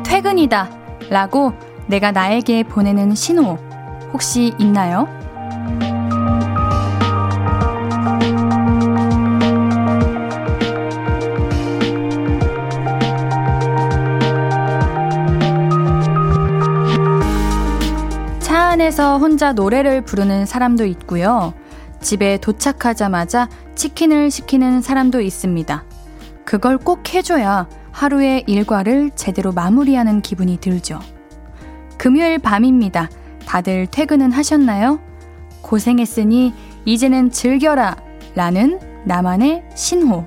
퇴근이다 라고 내가 나에게 보내는 신호 혹시 있나요? 차 안에서 혼자 노래를 부르는 사람도 있고요. 집에 도착하자마자 치킨을 시키는 사람도 있습니다. 그걸 꼭 해줘야 하루의 일과를 제대로 마무리하는 기분이 들죠. 금요일 밤입니다. 다들 퇴근은 하셨나요? 고생했으니 이제는 즐겨라 라는 나만의 신호.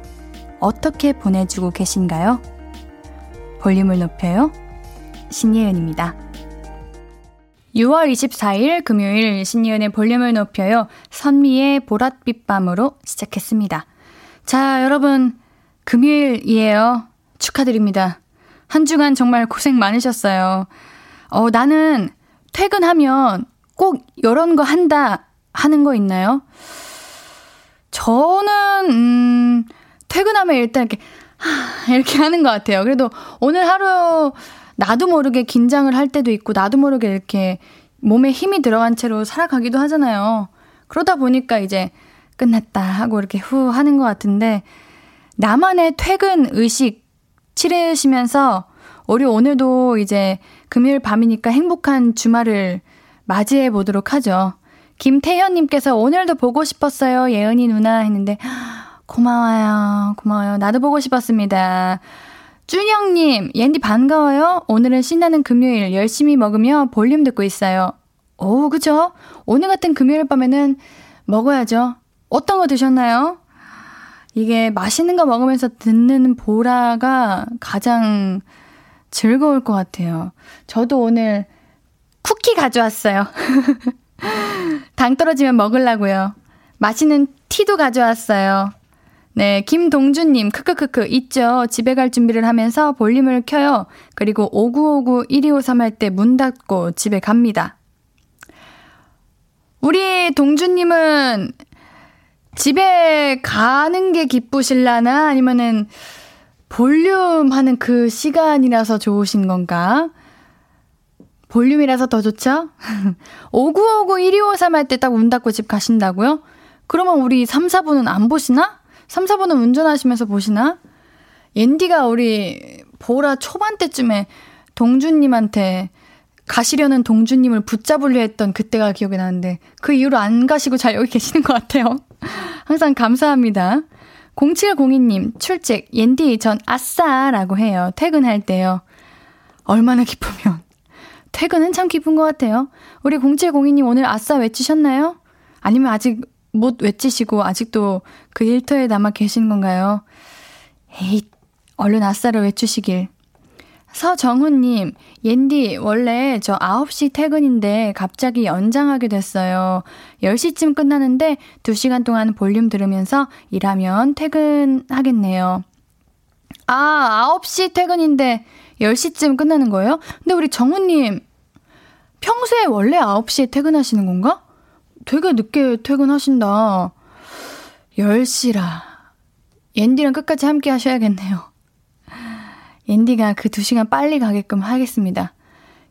어떻게 보내주고 계신가요? 볼륨을 높여요. 신예은입니다. 6월 24일 금요일 신예은의 볼륨을 높여요. 선미의 보랏빛 밤으로 시작했습니다. 자, 여러분, 금요일이에요. 축하드립니다. 한 주간 정말 고생 많으셨어요. 어, 나는 퇴근하면 꼭 이런 거 한다 하는 거 있나요? 저는, 음, 퇴근하면 일단 이렇게, 하, 이렇게 하는 것 같아요. 그래도 오늘 하루 나도 모르게 긴장을 할 때도 있고, 나도 모르게 이렇게 몸에 힘이 들어간 채로 살아가기도 하잖아요. 그러다 보니까 이제 끝났다 하고 이렇게 후 하는 것 같은데, 나만의 퇴근 의식 치르시면서 우리 오늘도 이제 금요일 밤이니까 행복한 주말을 맞이해 보도록 하죠. 김태현님께서 오늘도 보고 싶었어요. 예은이 누나 했는데, 고마워요. 고마워요. 나도 보고 싶었습니다. 준영님, 옌디 반가워요. 오늘은 신나는 금요일 열심히 먹으며 볼륨 듣고 있어요. 오, 그죠? 오늘 같은 금요일 밤에는 먹어야죠. 어떤 거 드셨나요? 이게 맛있는 거 먹으면서 듣는 보라가 가장 즐거울 것 같아요. 저도 오늘 쿠키 가져왔어요. 당 떨어지면 먹으려고요. 맛있는 티도 가져왔어요. 네, 김동준님, 크크크크, 있죠. 집에 갈 준비를 하면서 볼륨을 켜요. 그리고 5959 1253 할 때 문 닫고 집에 갑니다. 우리 동준님은 집에 가는 게 기쁘실라나? 아니면은 볼륨 하는 그 시간이라서 좋으신 건가? 볼륨이라서 더 좋죠? 5959 1253 할 때딱문 닫고 집 가신다고요? 그러면 우리 3, 4분은 안 보시나? 3, 4분은 운전하시면서 보시나? 옌디가 우리 보라 초반 때쯤에 동준님한테 가시려는 동준님을 붙잡으려 했던 그때가 기억이 나는데 그 이후로 안 가시고 잘 여기 계시는 것 같아요. 항상 감사합니다. 0702님, 출첵, 옌디, 전 아싸 라고 해요. 퇴근할 때요. 얼마나 기쁘면. 퇴근은 참 기쁜 것 같아요. 우리 0702님 오늘 아싸 외치셨나요? 아니면 아직 못 외치시고 아직도 그 일터에 남아 계신 건가요? 에이, 얼른 아싸를 외치시길. 서정훈님, 옌디, 원래 저 9시 퇴근인데 갑자기 연장하게 됐어요. 10시쯤 끝나는데 2시간 동안 볼륨 들으면서 일하면 퇴근하겠네요. 아, 9시 퇴근인데 10시쯤 끝나는 거예요? 근데 우리 정훈님, 평소에 원래 9시에 퇴근하시는 건가? 되게 늦게 퇴근하신다. 10시라. 옌디랑 끝까지 함께 하셔야겠네요. 옌디가 그두 시간 빨리 가게끔 하겠습니다.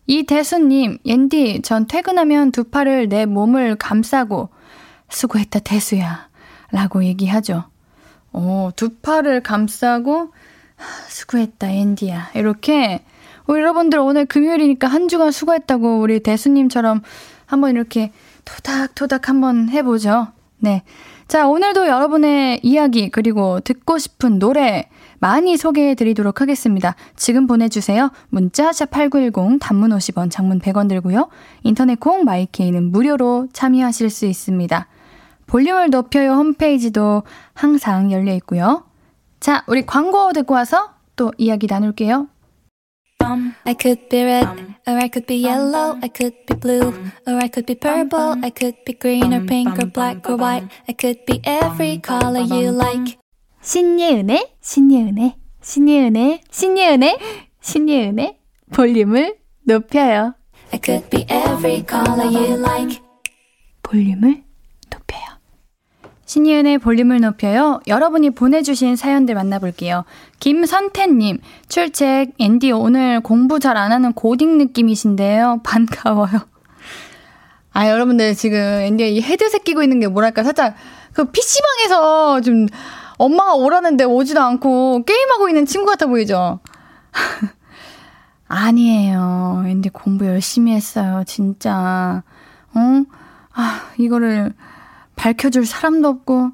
이대수님, 옌디, 전 퇴근하면 두 팔을 내 몸을 감싸고, 수고했다, 대수야. 라고 얘기하죠. 어, 두 팔을 감싸고, 수고했다, 옌디야. 이렇게, 우리 여러분들 오늘 금요일이니까 한 주간 수고했다고 우리 대수님처럼 한번 이렇게 토닥토닥 한번 해보죠. 네. 자, 오늘도 여러분의 이야기, 그리고 듣고 싶은 노래, 많이 소개해 드리도록 하겠습니다. 지금 보내주세요. 문자 샵8910 단문 50원 장문 100원 들고요. 인터넷 콩 마이케이는 무료로 참여하실 수 있습니다. 볼륨을 높여요 홈페이지도 항상 열려 있고요. 자, 우리 광고 듣고 와서 또 이야기 나눌게요. I could be red, or I could be yellow, I could be blue, or I could be purple, I could be green or pink or black or white, I could be every color you like. 신예은의, 신예은의, 신예은의, 신예은의, 신예은의 볼륨을 높여요. I could be every color you like. 볼륨을 높여요. 신이은의 볼륨을 높여요. 여러분이 보내주신 사연들 만나볼게요. 김선태님, 출첵, 앤디 오늘 공부 잘 안 하는 고딩 느낌이신데요. 반가워요. 아, 여러분들 지금 앤디가 이 헤드셋 끼고 있는 게 뭐랄까, 살짝 그 PC방에서 좀 엄마가 오라는데 오지도 않고 게임하고 있는 친구 같아 보이죠? 아니에요. 앤디 공부 열심히 했어요, 진짜. 어? 아, 이거를 밝혀줄 사람도 없고,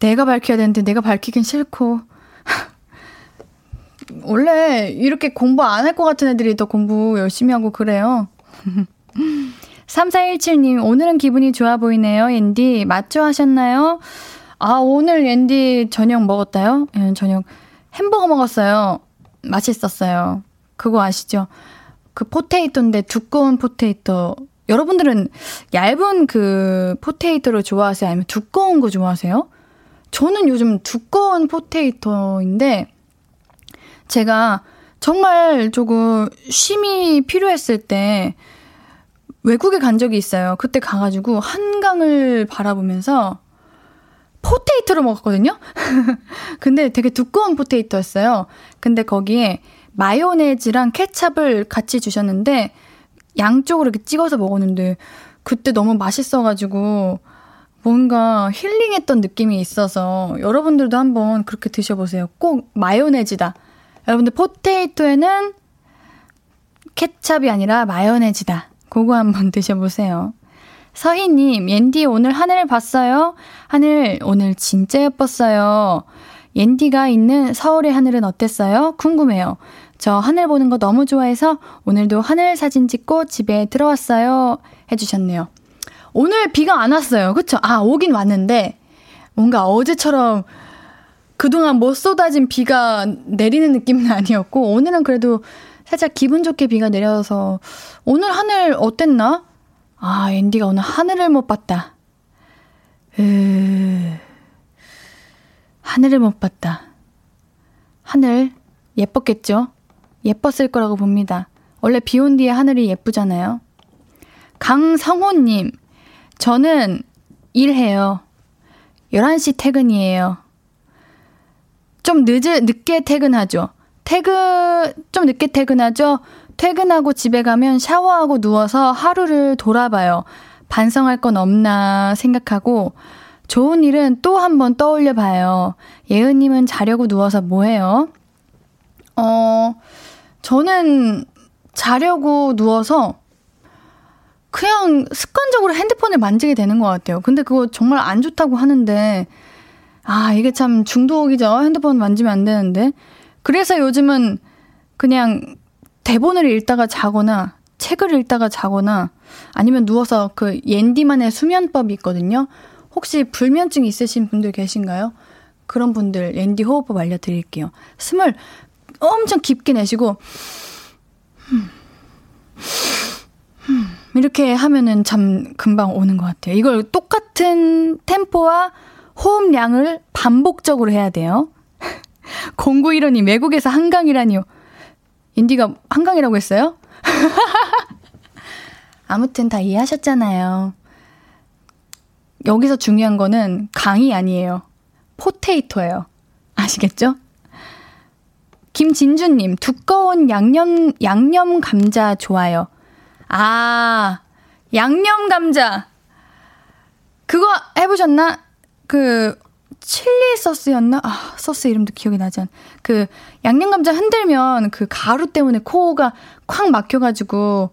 내가 밝혀야 되는데 내가 밝히긴 싫고. 원래 이렇게 공부 안 할 것 같은 애들이 더 공부 열심히 하고 그래요. 3417님, 오늘은 기분이 좋아 보이네요. 옌디, 맞죠 하셨나요? 아, 오늘 옌디 저녁 먹었나요? 예, 저녁 햄버거 먹었어요. 맛있었어요. 그거 아시죠? 그 potato인데 두꺼운 potato. 여러분들은 얇은 그 potato를 좋아하세요? 아니면 두꺼운 거 좋아하세요? 저는 요즘 두꺼운 potato인데 제가 정말 조금 쉼이 필요했을 때 외국에 간 적이 있어요. 그때 가가지고 한강을 바라보면서 potato를 먹었거든요? 근데 되게 두꺼운 potato였어요. 근데 거기에 마요네즈랑 케찹을 같이 주셨는데 양쪽으로 이렇게 찍어서 먹었는데 그때 너무 맛있어가지고 뭔가 힐링했던 느낌이 있어서 여러분들도 한번 그렇게 드셔보세요. 꼭 마요네즈다. 여러분들 포테이토에는 케찹이 아니라 마요네즈다. 그거 한번 드셔보세요. 서희님, 옌디 오늘 하늘 봤어요? 하늘 오늘 진짜 예뻤어요. 옌디가 있는 서울의 하늘은 어땠어요? 궁금해요. 저 하늘 보는 거 너무 좋아해서 오늘도 하늘 사진 찍고 집에 들어왔어요. 해주셨네요. 오늘 비가 안 왔어요. 그쵸? 아, 오긴 왔는데, 뭔가 어제처럼 그동안 못 쏟아진 비가 내리는 느낌은 아니었고, 오늘은 그래도 살짝 기분 좋게 비가 내려서, 오늘 하늘 어땠나? 아, 앤디가 오늘 하늘을 못 봤다. 으... 하늘을 못 봤다. 하늘 예뻤겠죠? 예뻤을 거라고 봅니다. 원래 비 온 뒤에 하늘이 예쁘잖아요. 강성호님, 저는 일해요. 11시 퇴근이에요. 좀 늦을, 늦게 퇴근하죠. 퇴근, 좀 늦게 퇴근하죠? 퇴근하고 집에 가면 샤워하고 누워서 하루를 돌아봐요. 반성할 건 없나 생각하고, 좋은 일은 또 한 번 떠올려 봐요. 예은님은 자려고 누워서 뭐 해요? 어, 저는 자려고 누워서 그냥 습관적으로 핸드폰을 만지게 되는 것 같아요. 근데 그거 정말 안 좋다고 하는데, 아, 이게 참 중독이죠. 핸드폰 만지면 안 되는데. 그래서 요즘은 그냥 대본을 읽다가 자거나, 책을 읽다가 자거나, 아니면 누워서 그 옌디만의 수면법이 있거든요. 혹시 불면증 있으신 분들 계신가요? 그런 분들 옌디 호흡법 알려드릴게요. 숨을 엄청 깊게 내쉬고, 이렇게 하면은 잠 금방 오는 것 같아요. 이걸 똑같은 템포와 호흡량을 반복적으로 해야 돼요. 0915님, 외국에서 한강이라니요. 인디가 한강이라고 했어요? 아무튼 다 이해하셨잖아요. 여기서 중요한 거는 강이 아니에요. 포테이토예요. 아시겠죠? 김진주님, 두꺼운 양념, 양념 감자 좋아요. 아, 양념 감자. 그거 해보셨나? 그, 칠리 소스였나? 아, 소스 이름도 기억이 나지 않. 그, 양념 감자 흔들면 그 가루 때문에 코가 콱 막혀가지고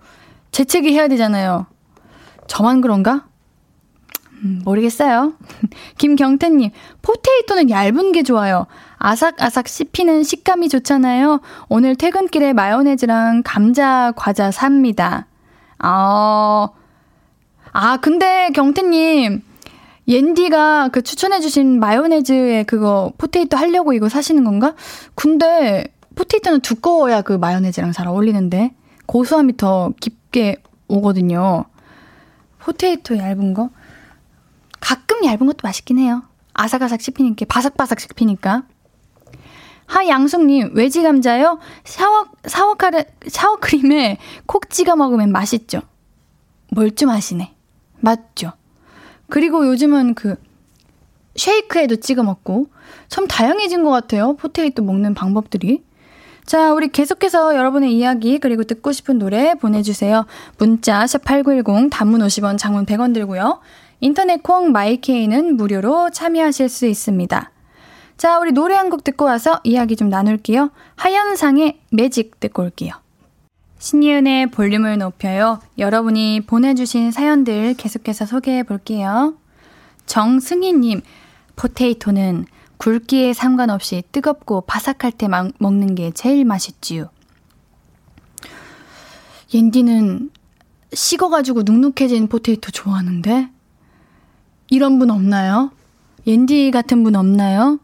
재채기 해야 되잖아요. 저만 그런가? 음, 모르겠어요. 김경태님, 포테이토는 얇은 게 좋아요. 아삭아삭 씹히는 식감이 좋잖아요. 오늘 퇴근길에 마요네즈랑 감자 과자 삽니다. 아, 아, 근데 경태님, 옌디가 그 추천해주신 마요네즈에 그거 포테이토 하려고 이거 사시는 건가? 근데 potato는 두꺼워야 그 마요네즈랑 잘 어울리는데 고소함이 더 깊게 오거든요. potato 얇은 거? 가끔 얇은 것도 맛있긴 해요. 아삭아삭 씹히니까, 바삭바삭 씹히니까. 하양숙님, 외지 감자요? sour, sour카르, sour cream에 콕 찍어 먹으면 맛있죠? 아시네. 맞죠? 그리고 요즘은 그, shake에도 찍어 먹고 참 다양해진 것 같아요. potato 먹는 방법들이. 자, 우리 계속해서 여러분의 이야기 그리고 듣고 싶은 노래 보내주세요. 문자 샵8910 단문 50원 장문 100원 들고요. 인터넷 콩 마이케이는 무료로 참여하실 수 있습니다. 자, 우리 노래 한 곡 듣고 와서 이야기 좀 나눌게요. 하현상의 매직 듣고 올게요. 신예은의 볼륨을 높여요. 여러분이 보내주신 사연들 계속해서 소개해 볼게요. 정승희님, potato는 굵기에 상관없이 뜨겁고 바삭할 때 먹는 게 제일 맛있지요. 옌디는 식어가지고 눅눅해진 potato 좋아하는데? 이런 분 없나요? 옌디 같은 분 없나요?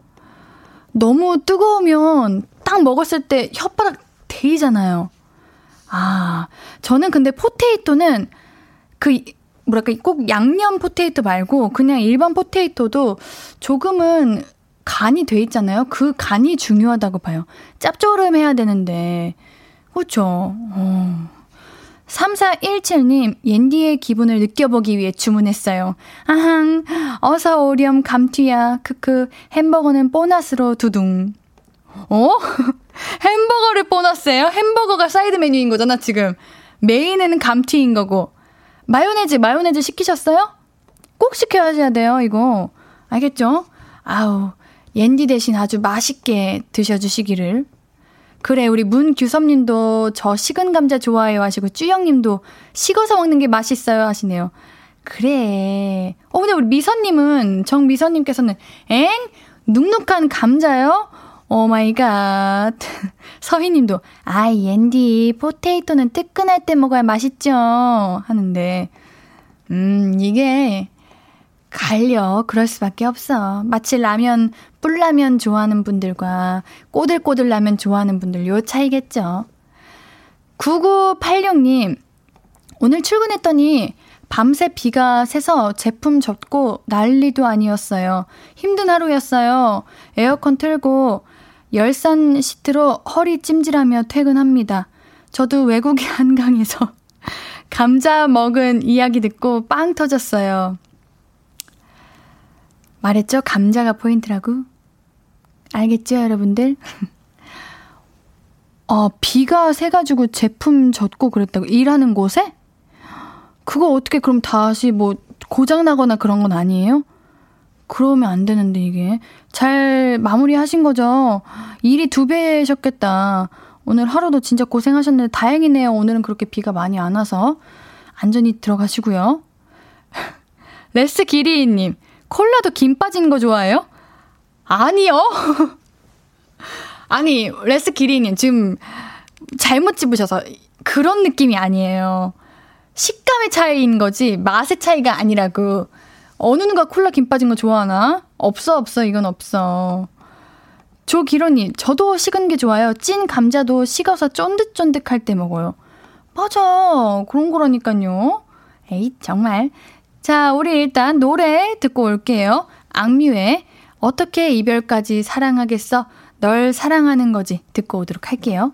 너무 뜨거우면 딱 먹었을 때 혓바닥 데이잖아요. 아, 저는 근데 potato는 그, 뭐랄까, 꼭 양념 potato 말고 그냥 일반 potato도 조금은 간이 돼 있잖아요. 그 간이 중요하다고 봐요. 짭조름해야 되는데. 그렇죠. 어. 3417님, 옌디의 기분을 느껴보기 위해 주문했어요. 아항, 어서 오렴 감튀야. 크크, 햄버거는 보너스로 두둥. 어? 햄버거를 보너스예요? 햄버거가 사이드 메뉴인 거잖아, 지금. 메인에는 감튀인 거고. 마요네즈, 마요네즈 시키셨어요? 꼭 시켜야 돼요, 이거. 알겠죠? 아우, 옌디 대신 아주 맛있게 드셔주시기를 그래, 우리 문규섭 님도 저 식은 감자 좋아해요 하시고, 쭈영 님도 식어서 먹는 게 맛있어요 하시네요. 그래. 어, 근데 우리 미선 님은, 정미선 님께서는, 엥? 눅눅한 감자요? Oh my god. 서희 님도, 아이, 앤디, 포테이토는 뜨끈할 때 먹어야 맛있죠. 하는데, 음, 이게, 갈려. 그럴 수밖에 없어. 마치 라면, 뿔라면 좋아하는 분들과 꼬들꼬들 라면 좋아하는 분들 요 차이겠죠. 9986님, 오늘 출근했더니 밤새 비가 새서 제품 젖고 난리도 아니었어요. 힘든 하루였어요. 에어컨 틀고 열산 시트로 허리 찜질하며 퇴근합니다. 저도 외국의 한강에서 감자 먹은 이야기 듣고 빵 터졌어요. 말했죠? 감자가 포인트라고? 알겠죠, 여러분들? 어, 비가 새가지고 제품 젖고 그랬다고? 일하는 곳에? 그거 어떻게 그럼 다시 뭐 고장나거나 그런 건 아니에요? 그러면 안 되는데, 이게. 잘 마무리 하신 거죠? 일이 두 배셨겠다. 오늘 하루도 진짜 고생하셨는데 다행이네요. 오늘은 그렇게 비가 많이 안 와서. 안전히 들어가시고요. 레스 기리님, 콜라도 김 빠진 거 좋아해요? 아니요. 아니, 레스 기리님, 지금 잘못 집으셔서 그런 느낌이 아니에요. 식감의 차이인 거지, 맛의 차이가 아니라고. 어느 누가 콜라 김 빠진 거 좋아하나? 없어, 없어, 이건 없어. 조기로님, 저도 식은 게 좋아요. 찐 감자도 식어서 쫀득쫀득할 때 먹어요. 맞아. 그런 거라니까요. 에이, 정말. 자, 우리 일단 노래 듣고 올게요. 악뮤의 어떻게 이별까지 사랑하겠어? 널 사랑하는 거지. 듣고 오도록 할게요.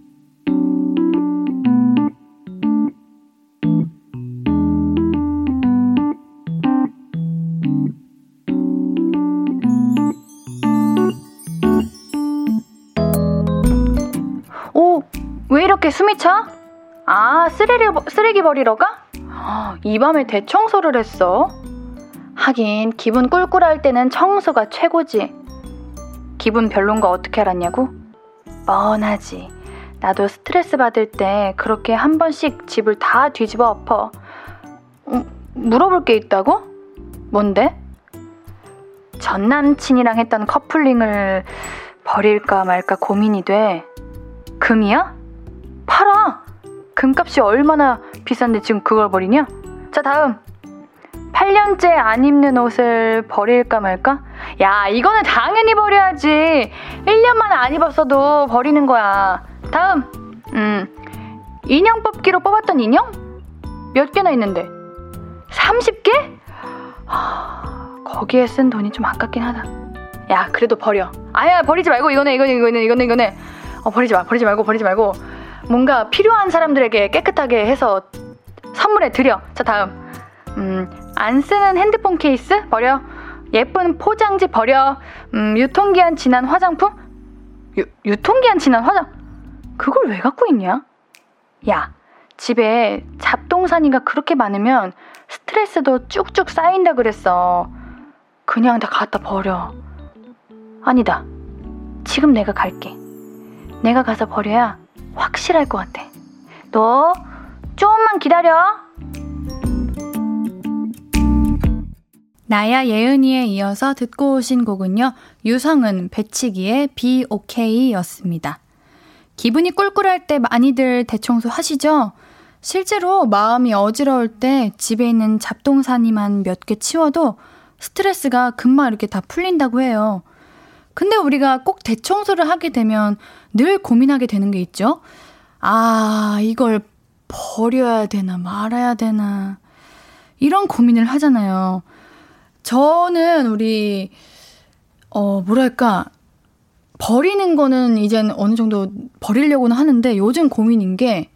왜 이렇게 숨이 차? 아, 쓰레기, 쓰레기 버리러 가? 이 밤에 대청소를 했어? 하긴 기분 꿀꿀할 때는 청소가 최고지. 기분 별론 거 어떻게 알았냐고? 뻔하지. 나도 스트레스 받을 때 그렇게 한 번씩 집을 다 뒤집어 엎어. 음, 물어볼 게 있다고? 뭔데? 전 남친이랑 했던 커플링을 버릴까 말까 고민이 돼. 금이야? 금값이 얼마나 비싼데 지금 그걸 버리냐? 자, 다음. 8년째 안 입는 옷을 버릴까 말까? 야, 이거는 당연히 버려야지. 1년 만에 안 입었어도 버리는 거야. 다음. 음. 인형 뽑기로 뽑았던 인형? 몇 개나 있는데? 30개? 하, 거기에 쓴 돈이 좀 아깝긴 하다. 야, 그래도 버려. 아야, 버리지 말고 이거네, 이거네, 이거네, 이거네, 이거네. 어, 버리지 마, 버리지 말고, 버리지 말고. 뭔가 필요한 사람들에게 깨끗하게 해서 선물해 드려. 자, 다음. 음, 안 쓰는 핸드폰 케이스 버려. 예쁜 포장지 버려. 음, 유통기한 지난 화장품? 유, 유통기한 지난 화장 그걸 왜 갖고 있냐? 야, 집에 잡동사니가 그렇게 많으면 스트레스도 쭉쭉 쌓인다 그랬어. 그냥 다 갖다 버려. 아니다. 지금 내가 갈게. 내가 가서 버려야 확실할 것 같아. 너 조금만 기다려. 나야 예은이에 이어서 듣고 오신 곡은요. 유성은 배치기의 Be OK 였습니다. 기분이 꿀꿀할 때 많이들 대청소 하시죠? 실제로 마음이 어지러울 때 집에 있는 잡동사니만 몇 개 치워도 스트레스가 금방 이렇게 다 풀린다고 해요. 근데 우리가 꼭 대청소를 하게 되면 늘 고민하게 되는 게 있죠? 아, 이걸 버려야 되나 말아야 되나. 이런 고민을 하잖아요. 저는 우리, 어, 뭐랄까, 버리는 거는 이젠 어느 정도 버리려고는 하는데 요즘 고민인 게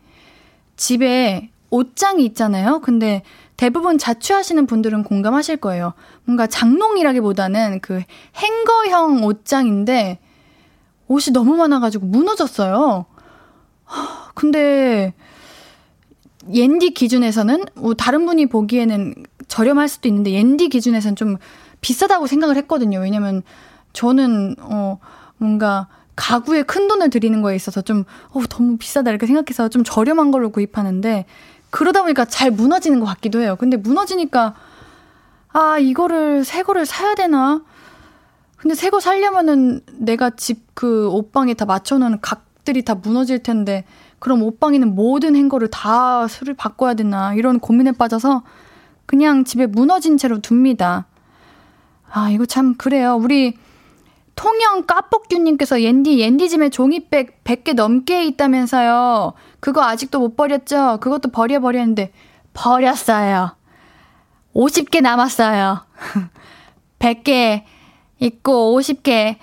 집에 옷장이 있잖아요. 근데 대부분 자취하시는 분들은 공감하실 거예요. 뭔가 장롱이라기보다는 그 행거형 옷장인데 옷이 너무 많아가지고 무너졌어요. 근데 옌디 기준에서는 뭐 다른 분이 보기에는 저렴할 수도 있는데 옌디 기준에서는 좀 비싸다고 생각을 했거든요. 왜냐면 저는 어 뭔가 가구에 큰 돈을 들이는 거에 있어서 좀 어, 너무 비싸다 이렇게 생각해서 좀 저렴한 걸로 구입하는데 그러다 보니까 잘 무너지는 것 같기도 해요. 근데 무너지니까 아 이거를 새 거를 사야 되나? 근데 새 거 살려면은 내가 집 그 옷방에 다 맞춰놓은 각들이 다 무너질 텐데 그럼 옷방에는 모든 행거를 다 수를 바꿔야 되나 이런 고민에 빠져서 그냥 집에 무너진 채로 둡니다. 아 이거 참 그래요. 우리 통영 까뻑규님께서 옌디 옌디짐에 종이백 100개 넘게 있다면서요. 그거 아직도 못 버렸죠? 그것도 버려버렸는데 버렸어요. 50개 남았어요. 100개 있고 50개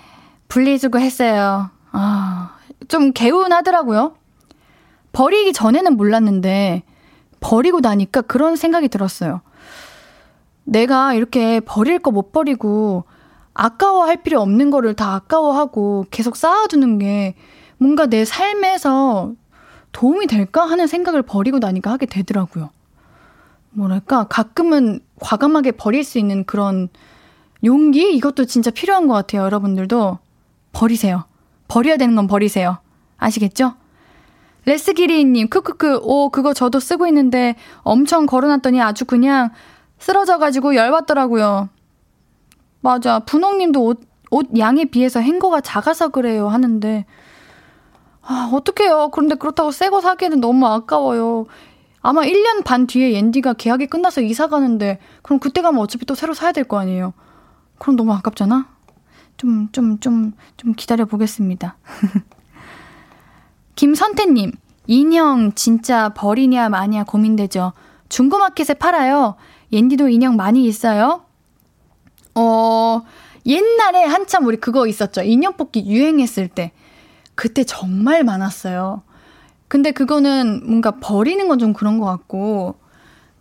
분리수거 했어요. 아, 좀 개운하더라고요. 버리기 전에는 몰랐는데 버리고 나니까 그런 생각이 들었어요. 내가 이렇게 버릴 거 못 버리고 아까워할 필요 없는 거를 다 아까워하고 계속 쌓아두는 게 뭔가 내 삶에서 도움이 될까 하는 생각을 버리고 나니까 하게 되더라고요. 뭐랄까, 가끔은 과감하게 버릴 수 있는 그런 용기? 이것도 진짜 필요한 것 같아요. 여러분들도 버리세요. 버려야 되는 건 버리세요. 아시겠죠? 레스기리님, 크크크, 오, 그거 저도 쓰고 있는데 엄청 걸어놨더니 아주 그냥 쓰러져가지고 열받더라고요. 맞아. 분홍님도 옷, 옷 양에 비해서 행거가 작아서 그래요 하는데, 아, 어떡해요. 그런데 그렇다고 새 거 사기에는 너무 아까워요. 아마 1년 반 뒤에 옌디가 계약이 끝나서 이사 가는데, 그럼 그때 가면 어차피 또 새로 사야 될 거 아니에요. 그럼 너무 아깝잖아? 좀, 좀, 좀, 좀 기다려 보겠습니다. 김선태 님, 인형 진짜 버리냐 마냐 고민되죠. 중고마켓에 팔아요. 옌디도 인형 많이 있어요? 어, 옛날에 한참 우리 그거 있었죠. 인형 뽑기 유행했을 때. 그때 정말 많았어요. 근데 그거는 뭔가 버리는 건 좀 그런 것 같고,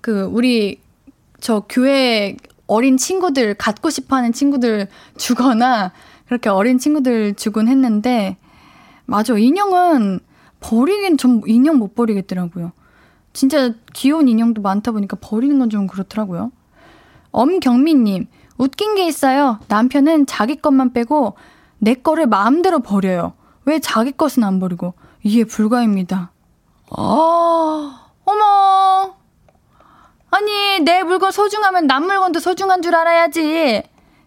그, 우리, 저 교회 어린 친구들, 갖고 싶어 하는 친구들 주거나, 그렇게 어린 친구들 주곤 했는데, 맞아. 인형은 버리긴 전 인형 못 버리겠더라고요. 진짜 귀여운 인형도 많다 보니까 버리는 건 좀 그렇더라고요. 엄경민님, 웃긴 게 있어요. 남편은 자기 것만 빼고 내 거를 마음대로 버려요. 왜 자기 것은 안 버리고? 이해 불가입니다. 아, 어머. 아니, 내 물건 소중하면 남 물건도 소중한 줄 알아야지.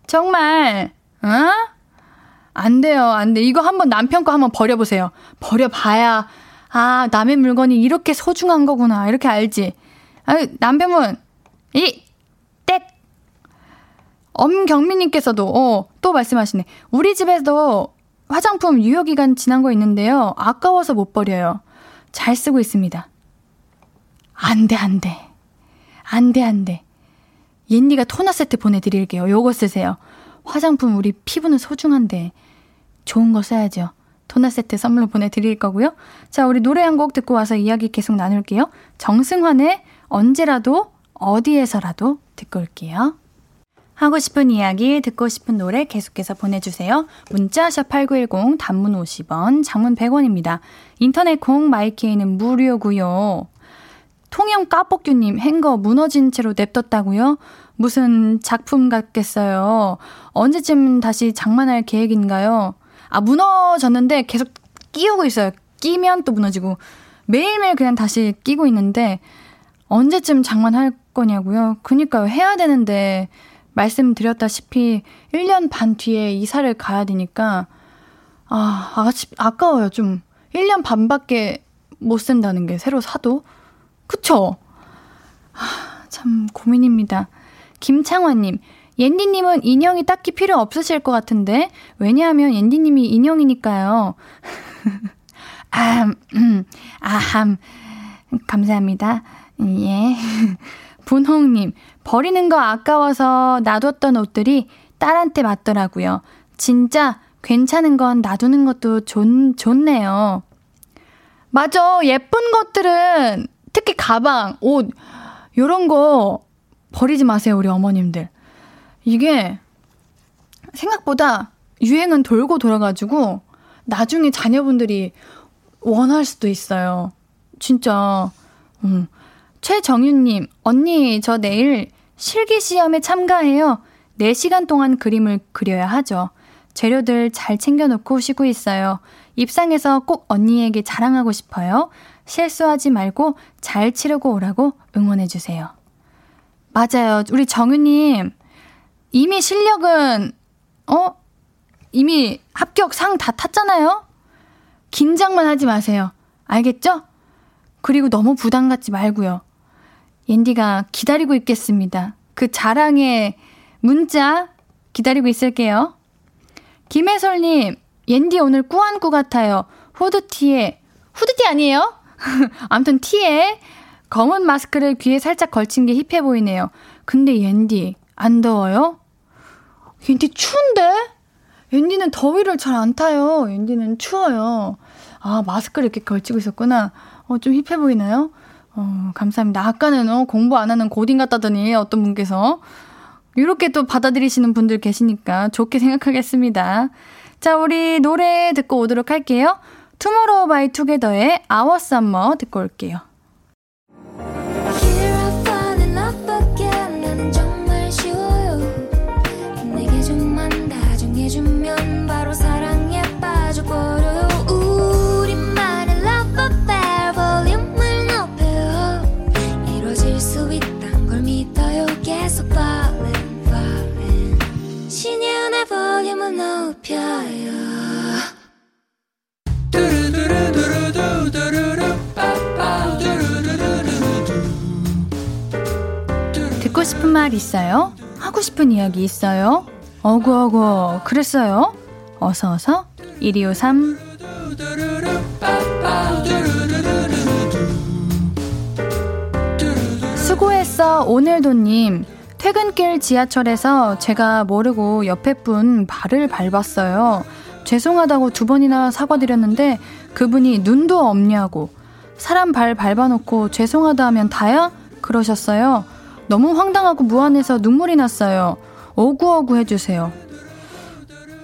정말, 어? 안 돼요, 안 돼. 이거 한번 남편 거 한번 버려보세요. 버려봐야, 아, 남의 물건이 이렇게 소중한 거구나. 이렇게 알지. 아, 남편분, 이, 땡! 엄경민님께서도, 어, 또 말씀하시네. 우리 집에도 화장품 유효기간 지난 거 있는데요. 아까워서 못 버려요. 잘 쓰고 있습니다. 안 돼, 안 돼. 안 돼, 안 돼. 옌니가 토너 세트 보내드릴게요. 요거 쓰세요. 화장품 우리 피부는 소중한데 좋은 거 써야죠. 토너 세트 선물로 보내드릴 거고요. 자, 우리 노래 한 곡 듣고 와서 이야기 계속 나눌게요. 정승환의 언제라도 어디에서라도 듣고 올게요. 하고 싶은 이야기, 듣고 싶은 노래 계속해서 보내주세요. 문자 샵 8910 단문 50원, 장문 100원입니다. 인터넷 콩 마이케이는 무료고요. 통영 까뻑규님 행거 무너진 채로 냅뒀다고요? 무슨 작품 같겠어요. 언제쯤 다시 장만할 계획인가요? 아 무너졌는데 계속 끼우고 있어요. 끼면 또 무너지고 매일매일 그냥 다시 끼고 있는데 언제쯤 장만할 거냐고요? 그니까요. 해야 되는데 말씀드렸다시피 1년 반 뒤에 이사를 가야 되니까 아, 아치, 아까워요. 좀 1년 반밖에 못 쓴다는 게 새로 사도 그쵸? 아, 참 고민입니다. 김창환님, 옌디님은 인형이 딱히 필요 없으실 것 같은데, 왜냐하면 옌디님이 인형이니까요. 아, 음, 아함, 감사합니다. 예. 분홍님, 버리는 거 아까워서 놔뒀던 옷들이 딸한테 맞더라고요. 진짜 괜찮은 건 놔두는 것도 좋, 좋네요. 맞아. 예쁜 것들은 특히 가방, 옷, 요런 거 버리지 마세요, 우리 어머님들. 이게 생각보다 유행은 돌고 돌아가지고 나중에 자녀분들이 원할 수도 있어요. 진짜. 음. 최정윤님, 언니, 저 내일 실기 시험에 참가해요. 4시간 동안 그림을 그려야 하죠. 재료들 잘 챙겨놓고 쉬고 있어요. 입상해서 꼭 언니에게 자랑하고 싶어요. 실수하지 말고 잘 치르고 오라고 응원해주세요. 맞아요. 우리 정유님, 이미 실력은, 어? 이미 합격 상 다 탔잖아요? 긴장만 하지 마세요. 알겠죠? 그리고 너무 부담 갖지 말고요. 옌디가 기다리고 있겠습니다. 그 자랑의 문자 기다리고 있을게요. 김혜솔님, 옌디 오늘 꾸안꾸 같아요. 후드티에, 후드티 아니에요? 아무튼 티에 검은 마스크를 귀에 살짝 걸친 게 힙해 보이네요. 근데 옌디, 안 더워요? 옌디 추운데? 옌디는 더위를 잘 안 타요. 옌디는 추워요. 아, 마스크를 이렇게 걸치고 있었구나. 어, 좀 hip해 보이나요? 어, 감사합니다. 아까는 어, 공부 안 하는 고딩 같다더니 어떤 분께서 이렇게 또 받아들이시는 분들 계시니까 좋게 생각하겠습니다. 자, 우리 노래 듣고 오도록 할게요. 투모로우 바이 투게더의 Our Summer 듣고 올게요. 듣고 싶은 말 있어요? 하고 싶은 이야기 있어요? 어구어구 그랬어요? 어서어서 1253 수고했어 오늘도님 퇴근길 지하철에서 제가 모르고 옆에 분 발을 밟았어요. 죄송하다고 두 번이나 사과드렸는데 그분이 눈도 없냐고 사람 발 밟아놓고 죄송하다 하면 다야? 그러셨어요. 너무 황당하고 무안해서 눈물이 났어요. 어구어구 해주세요.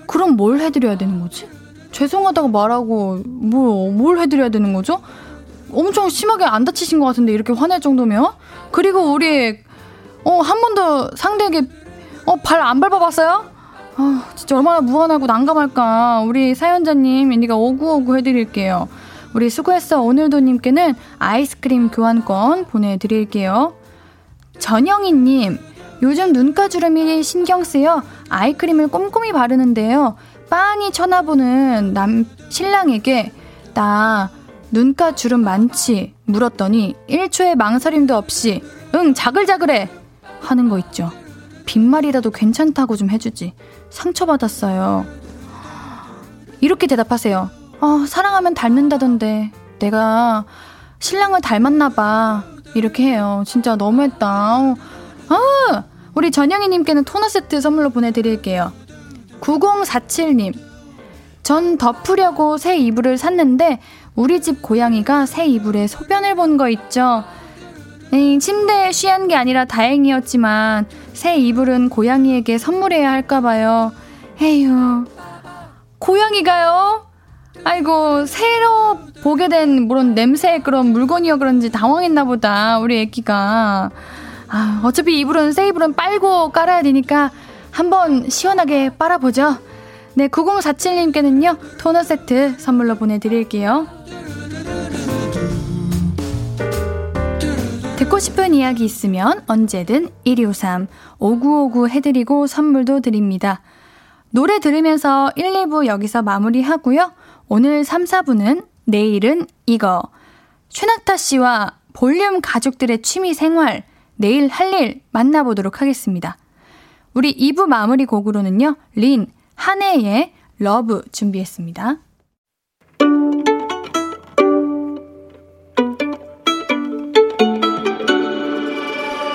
그럼 뭘 해드려야 되는 거지? 죄송하다고 말하고 뭐, 뭘 해드려야 되는 거죠? 엄청 심하게 안 다치신 것 같은데 이렇게 화낼 정도면 그리고 우리 어 한 번도 상대에게 어 발 안 밟아봤어요? 아 진짜 얼마나 무한하고 난감할까 우리 사연자님 인디가 오구오구 해드릴게요 우리 수고했어 오늘도님께는 아이스크림 교환권 보내드릴게요 전영희님 요즘 눈가주름이 신경 쓰여 아이크림을 꼼꼼히 바르는데요 빤히 쳐다보는 남 신랑에게 나 눈가 주름 많지? 물었더니 1초의 망설임도 없이 응 자글자글해 하는 거 있죠. 빈말이라도 괜찮다고 좀 해주지. 상처받았어요. 이렇게 대답하세요. 어, 사랑하면 닮는다던데 내가 신랑을 닮았나 봐. 이렇게 해요. 진짜 너무했다. 아, 우리 전영희님께는 토너 세트 선물로 보내드릴게요. 9047님. 전 덮으려고 새 이불을 샀는데 우리 집 고양이가 새 이불에 소변을 본 거 있죠. 에이, 침대에 쉬한 게 아니라 다행이었지만 새 이불은 고양이에게 선물해야 할까봐요. 에휴, 고양이가요? 아이고, 새로 보게 된 물론 냄새 그런 물건이어 그런지 당황했나 보다, 우리 애기가. 아, 어차피 이불은 새 이불은 빨고 깔아야 되니까 한번 시원하게 빨아보죠. 네, 9047님께는요, 토너 세트 선물로 보내드릴게요. 듣고 싶은 이야기 있으면 언제든 1253 5959 해드리고 선물도 드립니다. 노래 들으면서 1, 2부 여기서 마무리하고요. 오늘 3, 4부는 내일은 이거. 최낙타 씨와 볼륨 가족들의 취미 생활, 내일 할 일 만나보도록 하겠습니다. 우리 2부 마무리 곡으로는요, 린, 한해의 Love 준비했습니다.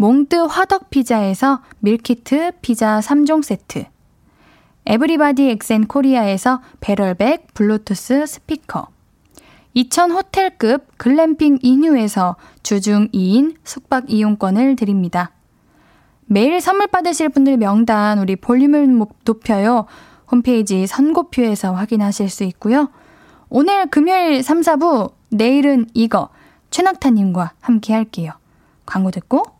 몽뜨 화덕 피자에서 밀키트 피자 3종 세트. 에브리바디 엑센 코리아에서 배럴백 블루투스 스피커. 2000 호텔급 글램핑 이뉴에서 주중 2인 숙박 이용권을 드립니다. 매일 선물 받으실 분들 명단 우리 볼륨을 높여요. 홈페이지 선고표에서 확인하실 수 있고요. 오늘 금요일 3, 4부, 내일은 이거, 최낙타님과 함께 할게요. 광고 듣고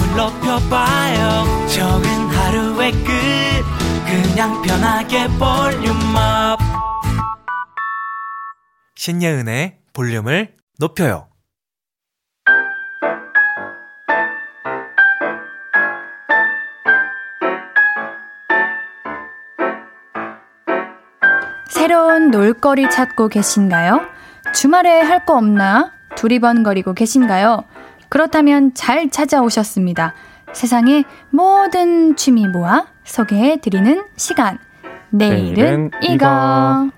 높여봐요 적은 하루의 끝 그냥 편하게 볼륨업 신예은의 볼륨을 높여요 새로운 놀거리 찾고 계신가요? 주말에 할 거 없나? 두리번거리고 계신가요? 그렇다면 잘 찾아오셨습니다. 세상의 모든 취미 모아 소개해 드리는 시간. 내일은, 내일은 이거. 이거.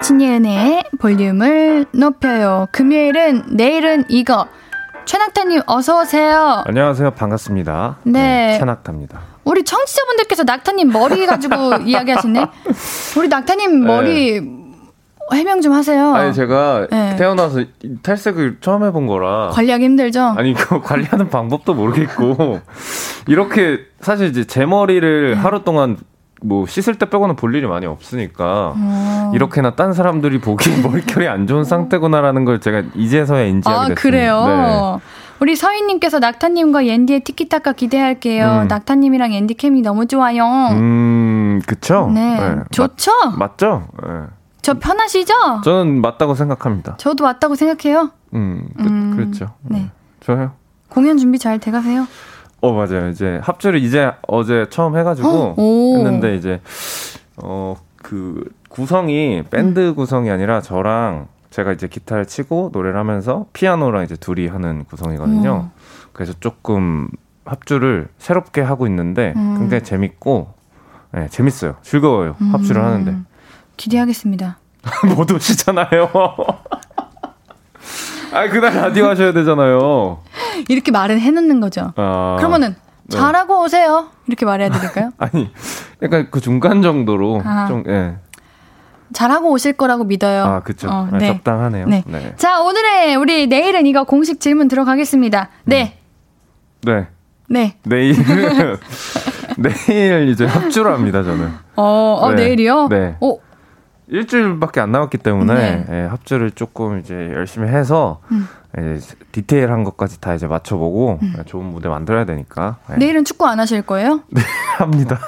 신예은의 볼륨을 높여요. 금요일은 내일은 이거. 최낙타님 어서 오세요. 안녕하세요. 반갑습니다. 네. 네 최낙타입니다. 우리 청취자분들께서 낙타님 머리 가지고 이야기하시네. 우리 낙타님 네. 머리 네. 해명 좀 하세요. 아니 제가 네. 태어나서 탈색을 처음 해본 거라 관리하기 힘들죠. 아니 그 관리하는 방법도 모르겠고 이렇게 사실 이제 제 머리를 네. 하루 동안 뭐 씻을 때 빼고는 볼 일이 많이 없으니까 어. 이렇게나 딴 사람들이 보기에 머릿결이 안 좋은 상태구나라는 걸 제가 이제서야 인지하게 아, 됐어요. 그래요. 네. 우리 서희님께서 낙타님과 옌디의 티키타카 기대할게요. 음. 낙타님이랑 옌디 캠이 너무 좋아요. 음, 그쵸? 네. 네. 좋죠? 맞, 죠 네. 저 편하시죠? 저는 맞다고 생각합니다. 저도 맞다고 생각해요. 음, 그, 음 그렇죠. 네. 네. 좋아요. 공연 준비 잘 돼가세요? 어 맞아요. 이제 합주를 이제 어제 처음 해가지고 어? 했는데 이제 어 그 구성이 밴드 음. 구성이 아니라 저랑 제가 이제 기타를 치고 노래를 하면서 피아노랑 이제 둘이 하는 구성이거든요. 음. 그래서 조금 합주를 새롭게 하고 있는데 음. 굉장히 재밌고 네, 재밌어요. 즐거워요. 합주를 음. 하는데. 기대하겠습니다. 못 오시잖아요. 아, 그날 라디오 하셔야 되잖아요. 이렇게 말은 해놓는 거죠. 아, 그러면은 네. 잘하고 오세요. 이렇게 말해야 되니까요 아니, 약간 그 중간 정도로 아. 좀 예. 잘하고 오실 거라고 믿어요. 아, 그쵸. 어, 아, 네. 적당하네요. 네. 네. 자, 오늘의 우리 내일은 이거 공식 질문 들어가겠습니다. 네. 음. 네. 네. 내일은, 내일 이제 합주를 합니다, 저는. 어, 어 네. 내일이요? 네. 어, 일주일밖에 안 남았기 때문에 네. 예, 합주를 조금 이제 열심히 해서 음. 예, 디테일한 것까지 다 이제 맞춰보고 음. 예, 좋은 무대 만들어야 되니까. 예. 내일은 축구 안 하실 거예요? 네, 합니다.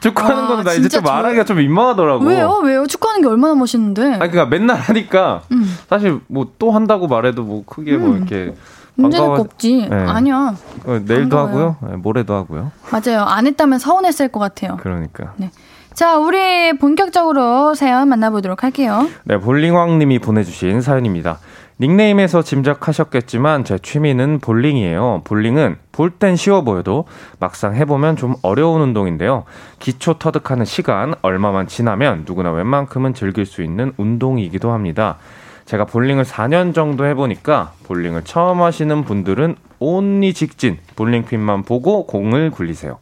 축구하는 아, 거는 나 이제 좀 말하기가 좀 민망하더라고. 왜요? 왜요? 축구하는 게 얼마나 멋있는데? 아니 그러니까 맨날 하니까 음. 사실 뭐 또 한다고 말해도 뭐 크게 뭐 음. 이렇게 문제는 반가워... 없지. 네. 아니야. 어, 내일도 반가워요. 하고요. 네, 모레도 하고요. 맞아요. 안 했다면 서운했을 것 같아요. 그러니까. 네. 자, 우리 본격적으로 사연 만나보도록 할게요. 네, 볼링왕님이 보내주신 사연입니다. 닉네임에서 짐작하셨겠지만 제 취미는 볼링이에요. 볼링은 볼 땐 쉬워 보여도 막상 해보면 좀 어려운 운동인데요. 기초 터득하는 시간 얼마만 지나면 누구나 웬만큼은 즐길 수 있는 운동이기도 합니다. 제가 볼링을 4년 정도 해보니까 볼링을 처음 하시는 분들은 온리 직진, 볼링핀만 보고 공을 굴리세요.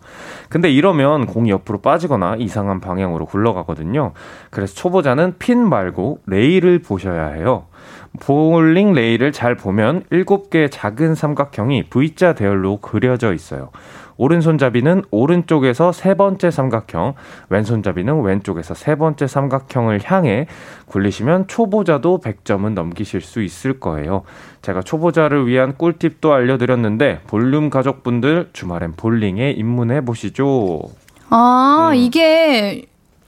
근데 이러면 공이 옆으로 빠지거나 이상한 방향으로 굴러가거든요. 그래서 초보자는 핀 말고 레일을 보셔야 해요. 볼링 레일을 잘 보면 7개의 작은 삼각형이 V자 대열로 그려져 있어요. 오른손잡이는 오른쪽에서 세 번째 삼각형, 왼손잡이는 왼쪽에서 세 번째 삼각형을 향해 굴리시면 초보자도 100점은 넘기실 수 있을 거예요. 제가 초보자를 위한 꿀팁도 알려드렸는데 볼륨 가족분들 주말엔 볼링에 입문해 보시죠. 아, 음. 이게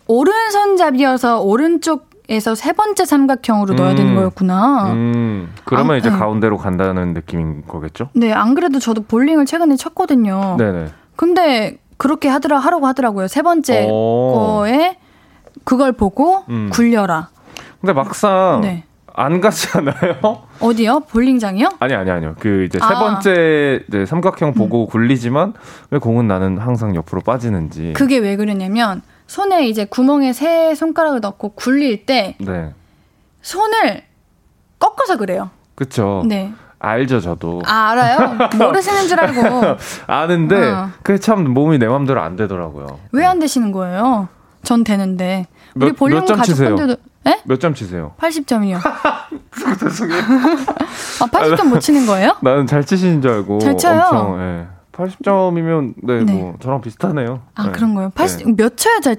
오른손잡이여서 오른쪽 에서 세 번째 삼각형으로 음, 넣어야 되는 음. 거였구나. 음, 그러면 아, 이제 네. 가운데로 간다는 느낌인 거겠죠? 네, 안 그래도 저도 볼링을 최근에 쳤거든요. 네네. 근데 그렇게 하더라 하라고 하더라고요. 세 번째 오. 거에 그걸 보고 음. 굴려라. 근데 막상 네. 안 가지 않아요? 어디요? 볼링장이요? 아니 아니 아니요. 그 이제 아. 세 번째 이제 삼각형 보고 음. 굴리지만 왜 공은 나는 항상 옆으로 빠지는지. 그게 왜 그러냐면 손에 이제 구멍에 세 손가락을 넣고 굴릴 때 네. 손을 꺾어서 그래요. 그렇죠. 네. 알죠, 저도. 아, 알아요? 모르시는 줄 알고. 아는데, 어. 그게 참 몸이 내 맘대로 안 되더라고요. 왜 안 되시는 거예요? 전 되는데. 우리 몇, 볼륨 가족분들도. 네? 몇점 치세요? 80점이요. 죄송해요. 아, 80점 못 치는 거예요? 나는 잘 치시는 줄 알고. 잘 쳐요. 엄청, 예. 80점이면 네, 네, 뭐 저랑 비슷하네요. 아 네. 그런 거요? 80 네. 몇 쳐야 잘?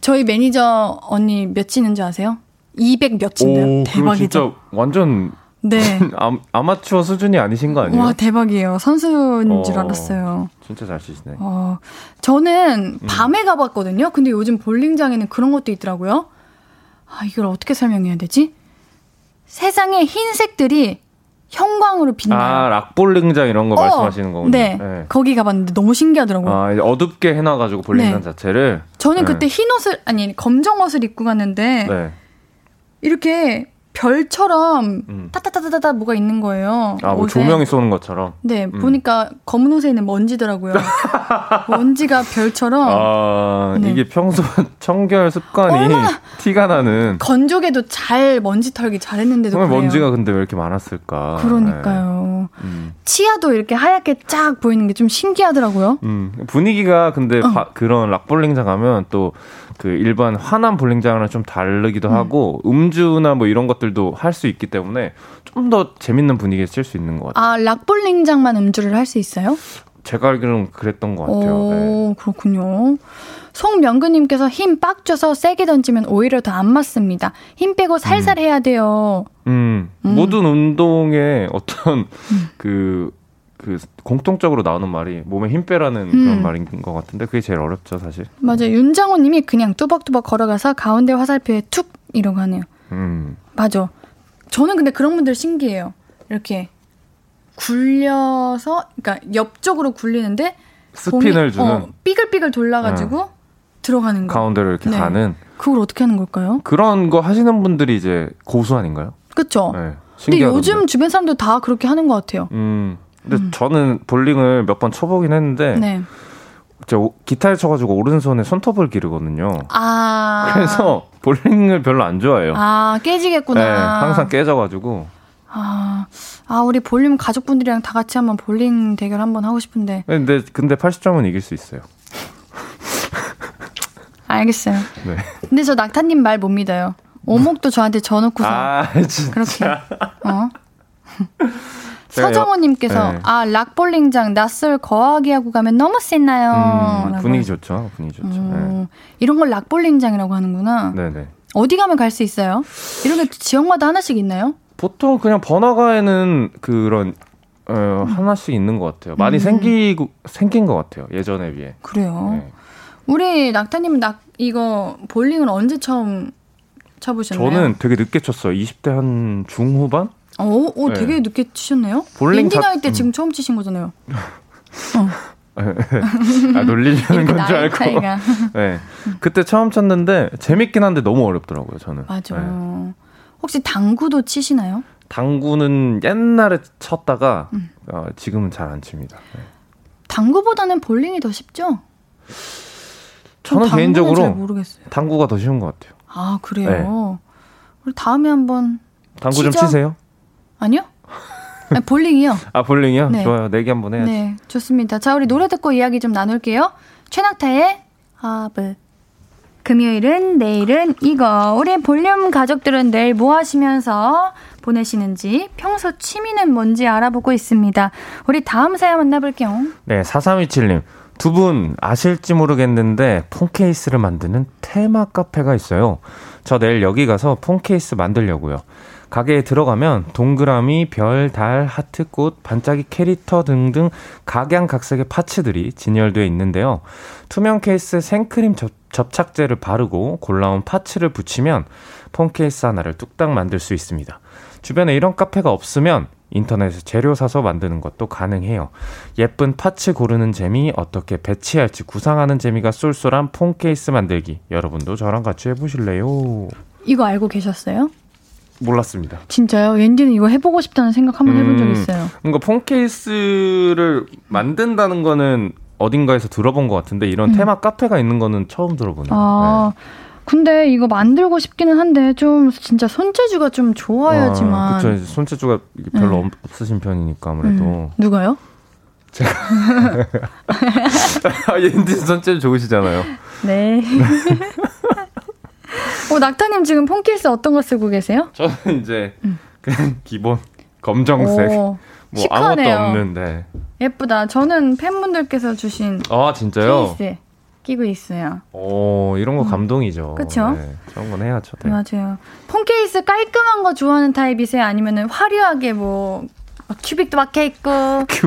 저희 매니저 언니 몇 치는 줄 아세요? 200 몇 친대요. 대박이죠. 진짜 완전 네 아, 마추어 수준이 아니신 거 아니에요? 와 대박이에요. 선수인 어, 줄 알았어요. 진짜 잘 치시네. 어 저는 음. 밤에 음. 가봤거든요. 근데 요즘 볼링장에는 그런 것도 있더라고요. 아 이걸 어떻게 설명해야 되지? 세상에 흰색들이 형광으로 빛나요. 아, 락볼링장 이런 거 어, 말씀하시는 거군요. 네. 네. 거기 가봤는데 너무 신기하더라고요. 아, 이제 어둡게 해놔가지고 볼링장 네. 자체를. 저는 네. 그때 흰 옷을, 아니, 검정 옷을 입고 갔는데. 네. 이렇게 별처럼 음. 따따따따따 뭐가 있는 거예요. 아, 뭐 조명이 쏘는 것처럼. 네, 음. 보니까 검은 옷에 있는 먼지더라고요. 먼지가 별처럼. 아, 네. 이게 평소 청결 습관이 티가 나는. 건조개도 잘 먼지 털기 잘했는데도 그래요. 먼지가 근데 왜 이렇게 많았을까? 그러니까요. 네. 음. 치아도 이렇게 하얗게 쫙 보이는 게 좀 신기하더라고요. 음, 분위기가 근데 어. 바, 그런 락볼링장 가면 또 그 일반 화난 볼링장이랑 좀 다르기도 음. 하고 음주나 뭐 이런 것들도 할 수 있기 때문에 좀 더 재밌는 분위기에 쓸수 있는 것 같아요. 아, 락 볼링장만 음주를 할 수 있어요? 제가 알기로는 그랬던 것 같아요. 오, 네. 그렇군요. 송명근님께서 힘 빡 줘서 세게 던지면 오히려 더 안 맞습니다. 힘 빼고 살살 음. 해야 돼요. 음, 음. 모든 운동에 어떤 음. 그, 그 공통적으로 나오는 말이 몸에 힘 빼라는 그런 음. 말인 것 같은데 그게 제일 어렵죠 사실. 맞아요. 윤장호님이 그냥 뚜벅뚜벅 걸어가서 가운데 화살표에 툭 이러고 하네요. 음. 맞아. 저는 근데 그런 분들 신기해요. 이렇게 굴려서 그러니까 옆쪽으로 굴리는데 스핀을 주는 어, 삐글삐글 돌라가지고 어. 들어가는 거. 가운데로 이렇게 네. 가는. 그걸 어떻게 하는 걸까요? 그런 거 하시는 분들이 이제 고수 아닌가요? 그쵸. 네, 근데 요즘 주변 사람들 다 그렇게 하는 것 같아요. 음. 근데 음. 저는 볼링을 몇 번 쳐보긴 했는데. 네. 저 기타를 쳐가지고 오른손에 손톱을 기르거든요. 아. 그래서 볼링을 별로 안 좋아해요. 아, 깨지겠구나. 네, 항상 깨져가지고. 아, 아, 우리 볼륨 가족분들이랑 다 같이 한번 볼링 대결 한번 하고 싶은데. 네, 근데, 근데 80점은 이길 수 있어요. 알겠어요. 네. 근데 저 낙타님 말 못 믿어요. 오목도 저한테 져놓고서. 아, 진짜. 그렇게. 어? 서정호님께서 네. 아 락볼링장 낯설 거하기 하고 가면 너무 쎄나요. 음, 분위기 좋죠, 분위기 좋죠. 음, 네. 이런 걸 락볼링장이라고 하는구나. 네네. 어디 가면 갈 수 있어요? 이런 게 지역마다 하나씩 있나요? 보통 그냥 번화가에는 그런 어, 하나씩 있는 것 같아요. 많이 음. 생기고 생긴 것 같아요. 예전에 비해. 그래요. 네. 우리 낙타님은 낙 이거 볼링을 언제 처음 쳐보셨나요? 저는 되게 늦게 쳤어요. 20대 한 중후반? 어, 오, 네. 되게 늦게 치셨네요. 볼링 자... 나이 때 음. 지금 처음 치신 거잖아요. 어. 아, 놀리려는 건 줄 알고. 네. 그때 처음 쳤는데 재밌긴 한데 너무 어렵더라고요, 저는. 맞아. 네. 혹시 당구도 치시나요? 당구는 옛날에 쳤다가 음. 어, 지금은 잘 안 칩니다. 네. 당구보다는 볼링이 더 쉽죠? 저는 개인적으로 당구가 더 쉬운 것 같아요. 아 그래요? 네. 우리 다음에 한번 당구 치죠? 좀 치세요? 아니요. 아, 볼링이요. 아 볼링이요? 네. 좋아요. 내기 한번 해야지. 네, 좋습니다. 자 우리 노래 듣고 이야기 좀 나눌게요. 최낙타의 하브. 금요일은 내일은 이거. 우리 볼륨 가족들은 내일 뭐 하시면서 보내시는지 평소 취미는 뭔지 알아보고 있습니다. 우리 다음 사연 만나볼게요. 네, 4327님. 두 분 아실지 모르겠는데 폰케이스를 만드는 테마 카페가 있어요. 저 내일 여기 가서 폰케이스 만들려고요. 가게에 들어가면 동그라미, 별, 달, 하트, 꽃, 반짝이 캐릭터 등등 각양각색의 parts들이 진열되어 있는데요. 투명 케이스 생크림 접, 접착제를 바르고 골라온 parts를 붙이면 폰 케이스 하나를 뚝딱 만들 수 있습니다. 주변에 이런 카페가 없으면 인터넷에 재료 사서 만드는 것도 가능해요. 예쁜 파츠 고르는 재미, 어떻게 배치할지 구상하는 재미가 쏠쏠한 폰 케이스 만들기. 여러분도 저랑 같이 해보실래요? 이거 알고 계셨어요? 몰랐습니다. 진짜요? 왠지는 이거 해보고 싶다는 생각 한번 해본 적 음, 있어요. 뭔가 폰 케이스를 만든다는 거는 어딘가에서 들어본 것 같은데 이런 음. 테마 카페가 있는 거는 처음 들어보네요. 아, 네. 근데 이거 만들고 싶기는 한데 좀 진짜 손재주가 좀 좋아야지만. 아, 그렇죠. 손재주가 별로 네. 없으신 편이니까 아무래도. 음. 누가요? 제가. 아, 옌디 손재주 좋으시잖아요. 네. 어, 낙타님 지금 폰케이스 어떤 거 쓰고 계세요? 저는 이제 음. 그냥 기본 검정색. 오, 뭐 시크하네요. 아무것도 없는데. 예쁘다. 저는 팬분들께서 주신 아 진짜요? 케이스 끼고 있어요. 오 이런 거 음. 감동이죠. 그렇죠. 네, 그런 건 해야죠. 네. 맞아요. 폰 케이스 깔끔한 거 좋아하는 타입이세요? 아니면은 화려하게 뭐 큐빅도 박혀 있고.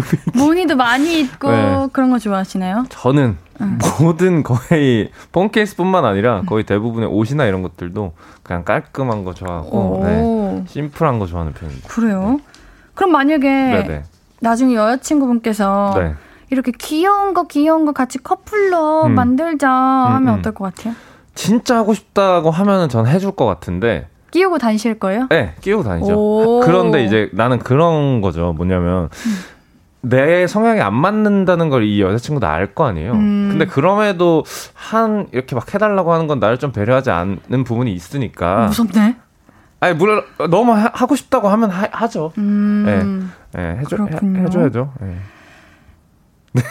무늬도 많이 있고 네. 그런 거 좋아하시나요? 저는 응. 모든 거의 폰 케이스뿐만 아니라 거의 대부분의 옷이나 이런 것들도 그냥 깔끔한 거 좋아하고 네. 심플한 거 좋아하는 편입니다. 그래요? 네. 그럼 만약에 네네. 나중에 여자친구분께서 네. 이렇게 귀여운 거 귀여운 거 같이 커플로 음. 만들자 하면 음, 음. 어떨 것 같아요? 진짜 하고 싶다고 하면은 전 해줄 것 같은데 끼우고 다니실 거예요? 네, 끼우고 다니죠. 그런데 이제 나는 그런 거죠. 뭐냐면 음. 내 성향이 안 맞는다는 걸 이 여자친구도 알 거 아니에요. 음. 근데 그럼에도 한 이렇게 막 해달라고 하는 건 나를 좀 배려하지 않는 부분이 있으니까. 무섭네. 아니 물론 너무 하, 고 싶다고 하면 하, 죠 음. 네, 네 해줘 해, 해줘야죠. 네.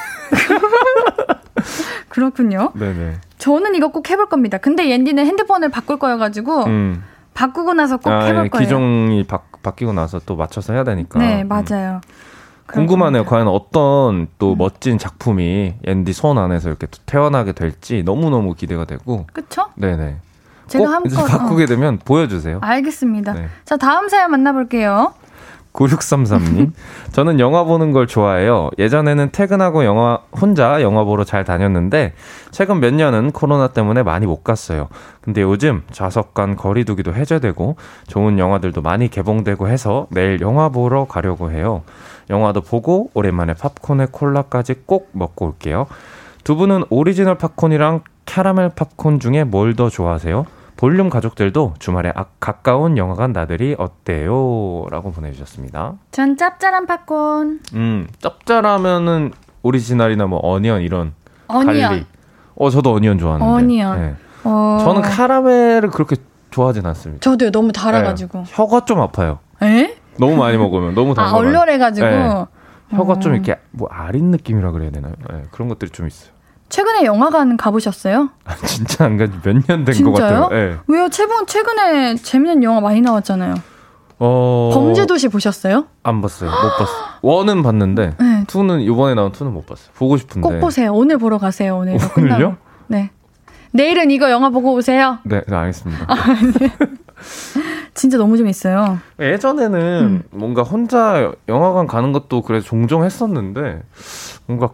그렇군요. 네네. 저는 이거 꼭 해볼 겁니다. 근데 옌디는 핸드폰을 바꿀 거여가지고 음. 바꾸고 나서 꼭 아, 해볼 예, 거예요. 기종이 바, 바뀌고 나서 또 맞춰서 해야 되니까. 네, 맞아요. 음. 궁금하네요. 과연 어떤 또 음. 멋진 작품이 앤디 손 안에서 이렇게 태어나게 될지 너무너무 기대가 되고. 그쵸? 네네. 제가 한번 바꾸게 어. 되면 보여주세요. 알겠습니다. 네. 자, 다음 사연 만나볼게요. 9633님. 저는 영화 보는 걸 좋아해요. 예전에는 퇴근하고 영화, 혼자 영화 보러 잘 다녔는데, 최근 몇 년은 코로나 때문에 많이 못 갔어요. 근데 요즘 좌석 간 거리두기도 해제되고, 좋은 영화들도 많이 개봉되고 해서 내일 영화 보러 가려고 해요. 영화도 보고, 오랜만에 팝콘에 콜라까지 꼭 먹고 올게요. 두 분은 오리지널 팝콘이랑 캐러멜 팝콘 중에 뭘 더 좋아하세요? 볼륨 가족들도 주말에 아, 가까운 영화관 나들이 어때요? 라고 보내주셨습니다. 전 짭짤한 팝콘. 음, 짭짤하면은 오리지널이나 뭐 onion 이런 onion. Garlic. 어, 저도 onion 좋아하는데. Onion. 네. 어... 저는 카라멜을 그렇게 좋아하진 않습니다. 저도요. 너무 달아가지고. 네. 혀가 좀 아파요. 에? 너무 많이 먹으면 너무 달아. 아, 얼얼해가지고. 네. 혀가 어... 좀 이렇게 뭐 아린 느낌이라 그래야 되나요? 네, 그런 것들이 좀 있어요. 최근에 영화관 가보셨어요? 아, 진짜 안 간지 몇 년 된 것 같아요. 네. 왜요? 최근 최근에 재밌는 영화 많이 나왔잖아요. 어... 범죄도시 보셨어요? 안 봤어요. 못 봤어. 원은 봤는데 네. 투는 이번에 나온 투는 못 봤어요. 보고 싶은데. 꼭 보세요. 오늘 보러 가세요. 오늘 오늘요? 네. 내일은 이거 영화 보고 오세요. 네, 네 알겠습니다. 아, 네. 진짜 너무 재밌어요. 예전에는 음. 뭔가 혼자 영화관 가는 것도 그래 종종 했었는데 뭔가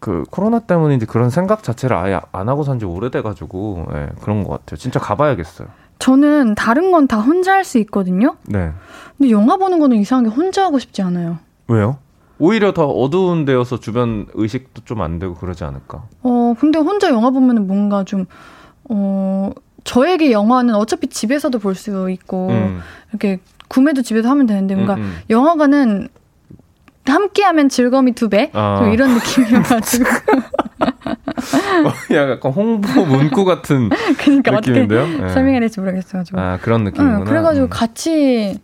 그 코로나 때문인지 그런 생각 자체를 아예 안 하고 산 지 오래돼가지고 예, 그런 것 같아요. 진짜 가봐야겠어요. 저는 다른 건 다 혼자 할 수 있거든요. 네. 근데 영화 보는 거는 이상하게 혼자 하고 싶지 않아요. 왜요? 오히려 더 어두운 데여서 주변 의식도 좀 안 되고 그러지 않을까? 어, 근데 혼자 영화 보면 뭔가 좀, 어, 저에게 영화는 어차피 집에서도 볼 수 있고, 음. 이렇게 구매도 집에서 하면 되는데, 뭔가 음, 음. 영화관은 함께하면 즐거움이 두 배? 아. 이런 느낌이어가지고. 어, 약간 홍보 문구 같은 그러니까 느낌인데요? 어떻게 네. 설명해야 될지 모르겠어가지고. 아 그런 느낌이구나. 응, 그래가지고 음. 같이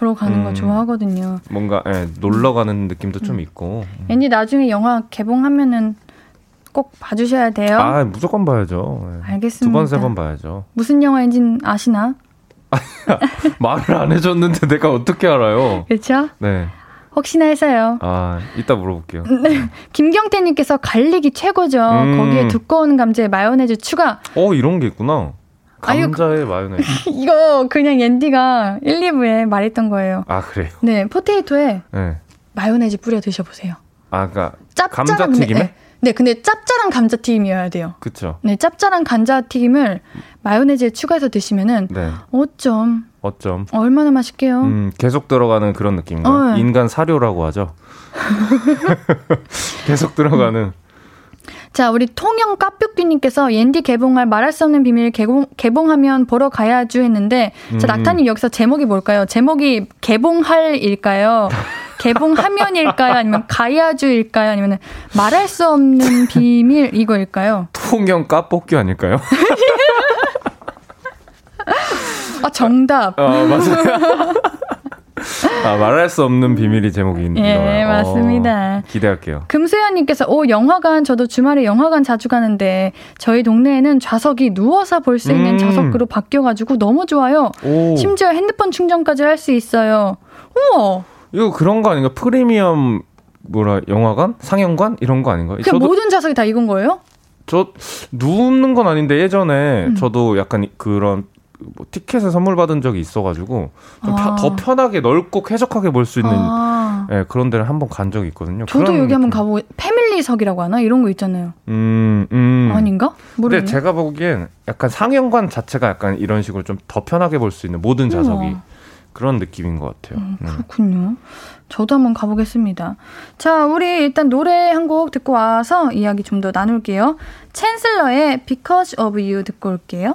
보러 가는 음. 거 좋아하거든요. 뭔가 예, 놀러 가는 느낌도 음. 좀 있고. 앤디 나중에 영화 개봉하면은 꼭 봐주셔야 돼요. 아 무조건 봐야죠. 예. 알겠습니다. 두 번 세 번 봐야죠. 무슨 영화인지 아시나? 말을 안 해줬는데 내가 어떻게 알아요? 그렇죠? 네. 혹시나 해서요. 아, 이따 물어볼게요. 네. 김경태님께서 갈릭이 최고죠. 음. 거기에 두꺼운 감자에 마요네즈 추가. 어, 이런 게 있구나. 감자에 마요네즈. 이거 그냥 앤디가 1, 2부에 말했던 거예요. 아, 그래요? 네, 포테이토에 네. 마요네즈 뿌려 드셔보세요. 아, 그니까 감자튀김에? 네, 네, 근데 짭짤한 감자튀김이어야 돼요. 그쵸. 네, 짭짤한 감자튀김을 마요네즈에 추가해서 드시면은 네. 어쩜 어쩜. 얼마나 맛있게요. 음, 계속 들어가는 그런 느낌인가요? 어. 인간 사료라고 하죠. 계속 들어가는. 자, 우리 통영 까뿅띠님께서 옌디 개봉할 말할 수 없는 비밀 개봉, 개봉하면 보러 가야죠 했는데, 자, 음. 낙타님 여기서 제목이 뭘까요? 제목이 개봉할일까요? 개봉하면일까요? 아니면 가야주일까요? 아니면 말할 수 없는 비밀 이거일까요? 통영 까뽑기 아닐까요? 아, 정답. 어, 맞아요. 아, 말할 수 없는 비밀이 제목이 있는 예, 거예요. 맞습니다. 어, 기대할게요. 금수현님께서 오 영화관 저도 주말에 영화관 자주 가는데 저희 동네에는 좌석이 누워서 볼 수 있는 음. 좌석으로 바뀌어가지고 너무 좋아요. 오. 심지어 핸드폰 충전까지 할 수 있어요. 우와. 이거 그런 거 아닌가? 프리미엄 뭐라 영화관, 상영관 이런 거 아닌가? 그냥 모든 좌석이 다 이건 거예요? 저 눕는 건 아닌데 예전에 음. 저도 약간 그런 뭐 티켓을 선물 받은 적이 있어가지고 좀더 아. 편하게 넓고 쾌적하게 볼 수 있는 아. 네, 그런 데를 한번 간 적이 있거든요. 저도 여기 한번 가보고 패밀리석이라고 하나 이런 거 있잖아요. 음, 음. 아닌가? 모르겠네. 근데 제가 보기엔 약간 상영관 자체가 약간 이런 식으로 좀 더 편하게 볼 수 있는 모든 좌석이 우와. 그런 느낌인 것 같아요. 음, 그렇군요. 저도 한번 가보겠습니다. 자, 우리 일단 노래 한 곡 듣고 와서 이야기 좀 더 나눌게요. 챈슬러의 Because of You 듣고 올게요.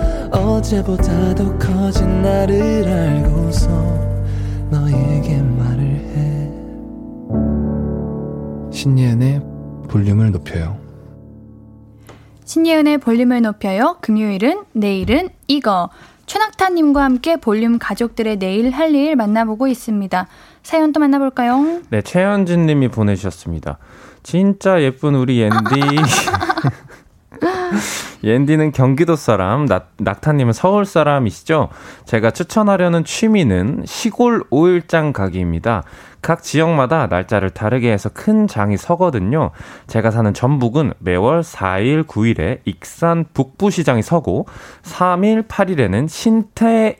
어제보다 더 커진 나를 알고서 너에게 말을 해 신예은의 볼륨을 높여요 신예은의 볼륨을 높여요 금요일은 내일은 이거 최낙타님과 함께 볼륨 가족들의 내일 할 일 만나보고 있습니다. 사연 또 만나볼까요? 네, 최현진 님이 보내주셨습니다. 진짜 예쁜 우리 옌디. 옌디는 경기도 사람, 낙, 낙타님은 서울 사람이시죠? 제가 추천하려는 취미는 시골 오일장 가기입니다. 각 지역마다 날짜를 다르게 해서 큰 장이 서거든요. 제가 사는 전북은 매월 4일, 9일에 익산 북부시장이 서고 3일, 8일에는 신태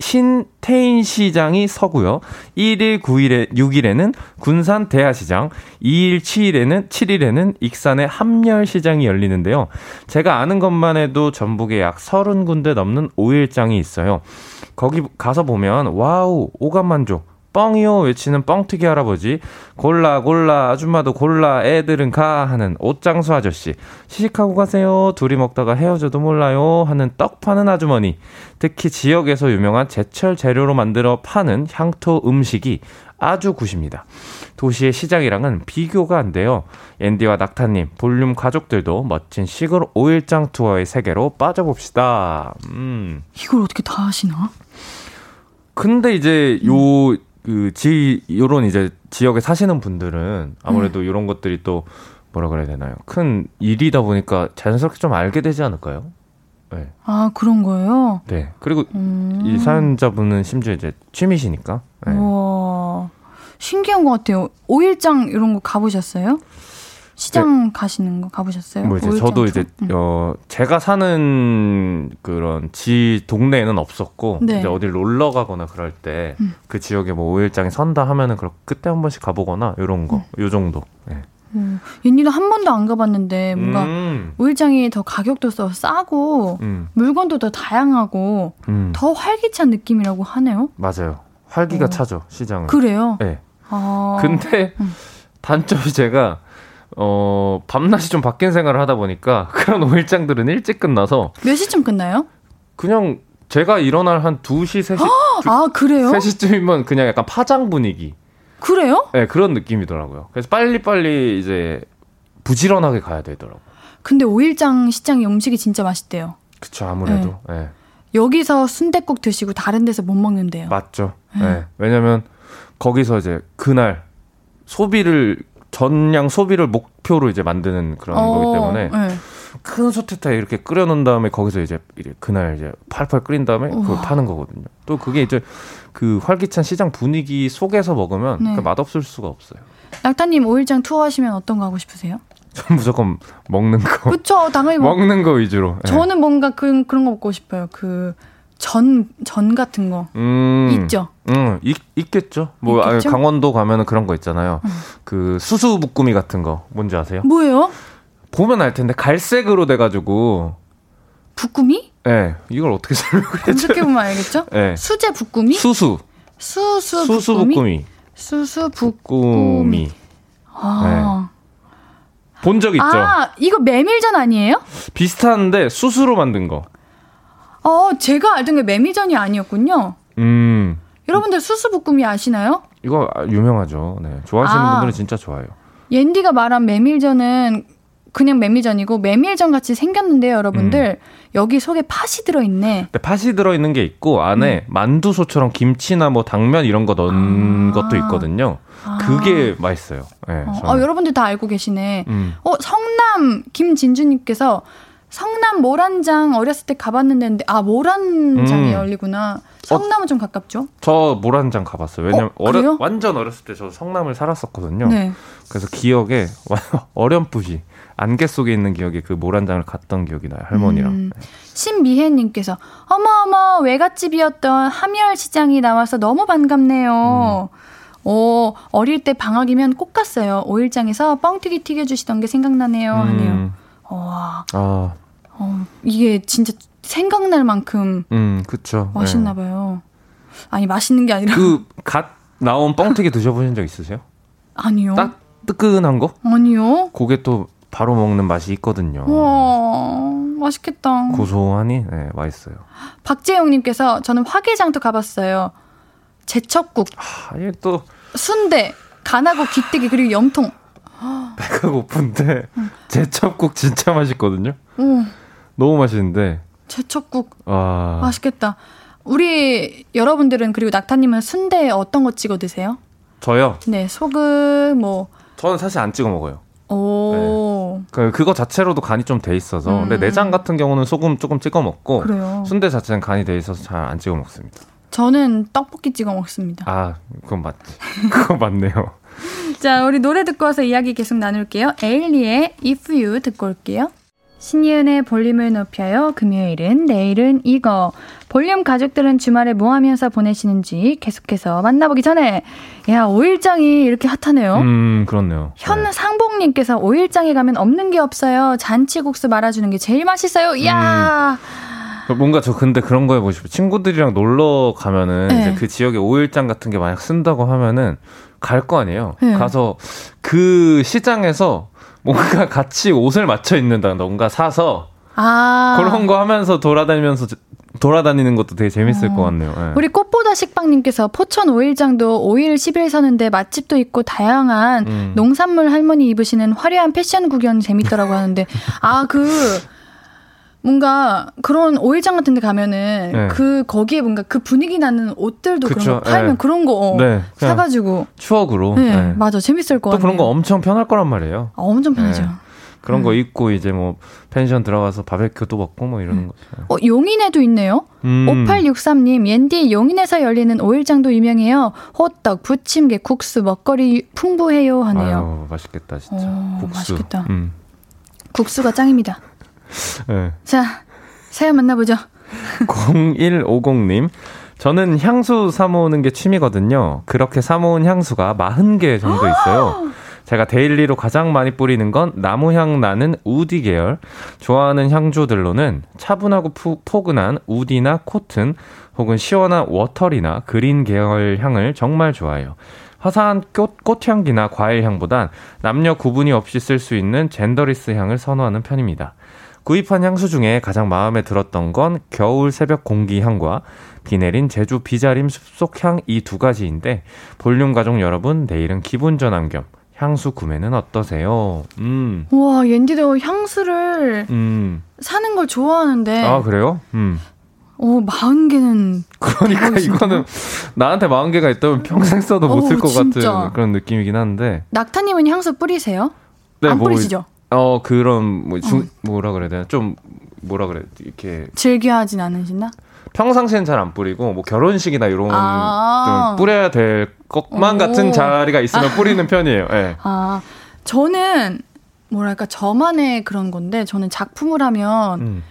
신태인 시장이 서고요. 1일, 9일에 6일에는 군산 대하시장, 2일, 7일에는 7일에는 익산의 함열 시장이 열리는데요. 제가 아는 것만 해도 전북에 약 30군데 넘는 5일장이 있어요. 거기 가서 보면 wow, 오감만족. 뻥이요 외치는 뻥튀기 할아버지 골라 골라 아줌마도 골라 애들은 가 하는 옷장수 아저씨 시식하고 가세요 둘이 먹다가 헤어져도 몰라요 하는 떡 파는 아주머니 특히 지역에서 유명한 제철 재료로 만들어 파는 향토 음식이 아주 good입니다. 도시의 시장이랑은 비교가 안 돼요. 앤디와 낙타님, 볼륨 가족들도 멋진 시골 5일장 투어의 세계로 빠져봅시다. 음. 이걸 어떻게 다 하시나? 근데 이제 요 그, 지, 요런 이제 지역에 사시는 분들은 아무래도 음. 이런 것들이 또 뭐라 그래야 되나요? 큰 일이다 보니까 자연스럽게 좀 알게 되지 않을까요? 네. 아, 그런 거예요? 네. 그리고 음. 이 사연자분은 심지어 이제 취미시니까. 네. 와 신기한 것 같아요. 오일장 이런 거 가보셨어요? 시장 네. 가시는 거 가보셨어요? 뭐 이제 저도 이제 응. 어 제가 사는 그런 지 동네에는 없었고 네. 이제 어딜 놀러 가거나 그럴 때그 음. 그 지역에 뭐 오일장이 선다 하면은 그럼 그때 한 번씩 가보거나 이런 거, 음. 요 정도. 네. 음. 옌니도 한 번도 안 가봤는데 뭔가 음. 오일장이 더 가격도 더 싸고 음. 물건도 더 다양하고 음. 더 활기찬 느낌이라고 하네요. 맞아요. 활기가 어. 차죠 시장은. 그래요? 네. 아. 근데 음. 단점이 제가 어, 밤낮이 좀 바뀐 생활을 하다 보니까 그런 오일장들은 일찍 끝나서 몇 시쯤 끝나요? 그냥 제가 일어날 한 2시, 3시. 아, 그래요? 3시쯤이면 그냥 약간 파장 분위기. 그래요? 네, 그런 느낌이더라고요. 그래서 빨리빨리 이제 부지런하게 가야 되더라고요. 근데 오일장 시장의 음식이 진짜 맛있대요. 그쵸, 아무래도. 네. 네. 여기서 순대국 드시고 다른 데서 못 먹는데요. 맞죠. 네. 네. 왜냐면 거기서 이제 그날 소비를 전량 소비를 목표로 이제 만드는 그런 어, 거기 때문에 네. 큰 소태타에 이렇게 끓여놓은 다음에 거기서 이제 그날 이제 팔팔 끓인 다음에 그걸 우와. 파는 거거든요. 또 그게 이제 그 활기찬 시장 분위기 속에서 먹으면 네. 그 맛없을 수가 없어요. 낙타님 오일장 투어 하시면 어떤 거 하고 싶으세요? 전 무조건 먹는 거. 그쵸, 당연히 먹... 는거 위주로. 네. 저는 뭔가 그, 그런 거 먹고 싶어요. 그 전, 전 같은 거. 음, 있죠? 음, 있, 있겠죠. 뭐, 있겠죠? 강원도 가면은 그런 거 있잖아요. 음. 그 수수 부꾸미 같은 거. 뭔지 아세요? 뭐예요? 보면 알 텐데, 갈색으로 돼가지고. 부꾸미? 네. 이걸 어떻게 설명을 해줘 검색해보면 알겠죠? 네. 수제 부꾸미? 수수. 수수 부꾸미? 수수 부꾸미. 수수 부꾸미. 아. 네. 본적 있죠? 아, 이거 메밀전 아니에요? 비슷한데, 수수로 만든 거. 어, 제가 알던 게 매미전이 아니었군요. 음. 여러분들 수수부꾸미 아시나요? 이거 유명하죠. 네. 좋아하시는 아, 분들은 진짜 좋아요. 옌디가 말한 메밀전은 그냥 메밀전이고 메밀전 같이 생겼는데요, 여러분들. 음. 여기 속에 팥이 들어 있네. 네, 팥이 들어 있는 게 있고 안에 음. 만두소처럼 김치나 뭐 당면 이런 거 넣은 아. 것도 있거든요. 아. 그게 맛있어요. 네, 어, 어, 여러분들 다 알고 계시네. 음. 어, 성남 김진주님께서 성남 모란장 어렸을 때 가봤는데 아 모란장이 음. 열리구나. 성남은 어, 좀 가깝죠? 저 모란장 가봤어요. 왜냐면 어, 어려, 완전 어렸을 때 저 성남을 살았었거든요. 네. 그래서 기억에 어렴풋이 안개 속에 있는 기억에 그 모란장을 갔던 기억이 나요. 할머니랑. 음. 네. 신미혜님께서 어머 어머 외갓집이었던 함열 시장이 나와서 너무 반갑네요. 음. 어, 어릴 때 방학이면 꼭 갔어요. 오일장에서 뻥튀기 튀겨주시던 게 생각나네요. 하네요. 음, 와, 아, 어, 이게 진짜 생각날 만큼 음, 그쵸. 맛있나 네. 봐요. 아니, 맛있는 게 아니라. 그 갓 나온 뻥튀기 드셔 보신 적 있으세요? 아니요. 딱 뜨끈한 거? 아니요. 그게 또 바로 먹는 맛이 있거든요. 와, 맛있겠다. 고소하니 네, 맛있어요. 박재영님께서 저는 화개장도 가봤어요. 제첩국, 아, 이게 또 순대, 간하고 귀때기 그리고 염통. 배가 고픈데 제첩국 진짜 맛있거든요. 오, 너무 맛있는데 제첩국 와 맛있겠다. 우리 여러분들은 그리고 낙타님은 순대 어떤 거 찍어 드세요? 저요. 네, 소금 뭐 저는 사실 안 찍어 먹어요. 오. 그 그거 자체로도 간이 좀 돼 있어서. 음. 근데 내장 같은 경우는 소금 조금 찍어 먹고 그래요. 순대 자체는 간이 돼 있어서 잘 안 찍어 먹습니다. 저는 떡볶이 찍어 먹습니다. 아, 그건 맞지. 그거 맞네요. 자, 우리 노래 듣고 와서 이야기 계속 나눌게요. 에일리의 If You 듣고 올게요. 신이은의 볼륨을 높여요. 금요일은 내일은 이거. 볼륨 가족들은 주말에 뭐 하면서 보내시는지 계속해서 만나보기 전에 야, 오일장이 이렇게 핫하네요. 음, 그렇네요. 네. 현상복님께서 오일장에 가면 없는 게 없어요. 잔치국수 말아주는 게 제일 맛있어요. 이야. 뭔가 저 근데 그런 거 해보고 싶어요. 친구들이랑 놀러 가면은 네. 이제 그 지역에 오일장 같은 게 만약 쓴다고 하면은 갈 거 아니에요. 네. 가서 그 시장에서 뭔가 같이 옷을 맞춰 입는다 뭔가 사서 아. 그런 거 하면서 돌아다니면서 저- 돌아다니는 것도 되게 재밌을 것 같네요. 예. 어. 우리 꽃보다 식빵님께서 포천 오일장도 오일 10일 서는데 맛집도 있고 다양한 음. 농산물 할머니 입으시는 화려한 패션 구경 재밌더라고 하는데 아 그 뭔가 그런 오일장 같은 데 가면은 네. 그 거기에 뭔가 그 분위기 나는 옷들도 그런 그쵸, 거 팔면 네. 그런 거 어, 네, 사가지고 추억으로. 네, 예. 맞아 재밌을 것또 같아요. 그런 거 엄청 편할 거란 말이에요. 아, 엄청 편하죠. 네. 그런 거 입고 이제 뭐 펜션 들어가서 바베큐도 먹고 뭐 이러는 거죠. 어, 용인에도 있네요. 음. 5863님, 옌디 용인에서 열리는 오일장도 유명해요. 호떡, 부침개, 국수, 먹거리 풍부해요 하네요. 아유, 맛있겠다 진짜. 오, 국수. 맛있겠다. 음. 국수가 짱입니다. 네. 자, 사연 만나보죠. 0150님. 저는 향수 사모으는 게 취미거든요. 그렇게 사모은 향수가 40개 정도 있어요. 제가 daily로 가장 많이 뿌리는 건 나무향 나는 woody 계열. 좋아하는 향조들로는 차분하고 푸, 포근한 woody나 cotton 혹은 시원한 watery나 green 계열 향을 정말 좋아해요. 화사한 꽃, 꽃향기나 과일향보단 남녀 구분이 없이 쓸 수 있는 젠더리스 향을 선호하는 편입니다. 구입한 향수 중에 가장 마음에 들었던 건 겨울 새벽 공기 향과 비 내린 제주 비자림 숲속 향 이 두 가지인데 볼륨 가족 여러분 내일은 기분 전환 겸 향수 구매는 어떠세요? 음. 와, 옌디도 향수를 음. 사는 걸 좋아하는데, 아, 그래요? 음. 오, 40개는. 그러니까 대박이신데요? 이거는 나한테 40개가 있다면 평생 써도 못 쓸 것. 같은 그런 느낌이긴 한데. 낙타님은 향수 뿌리세요? 네, 안 뭐, 뿌리시죠? 어, 그런 뭐 중, 뭐라 그래야 되나? 좀 뭐라 그래? 이렇게 즐겨하진 않으시나? 평상시엔 잘 안 뿌리고 뭐 결혼식이나 이런 아. 좀 뿌려야 될 것만 오. 같은 자리가 있으면 뿌리는 편이에요. 예. 아, 저는, 뭐랄까, 저만의 그런 건데, 저는 작품을 하면 음.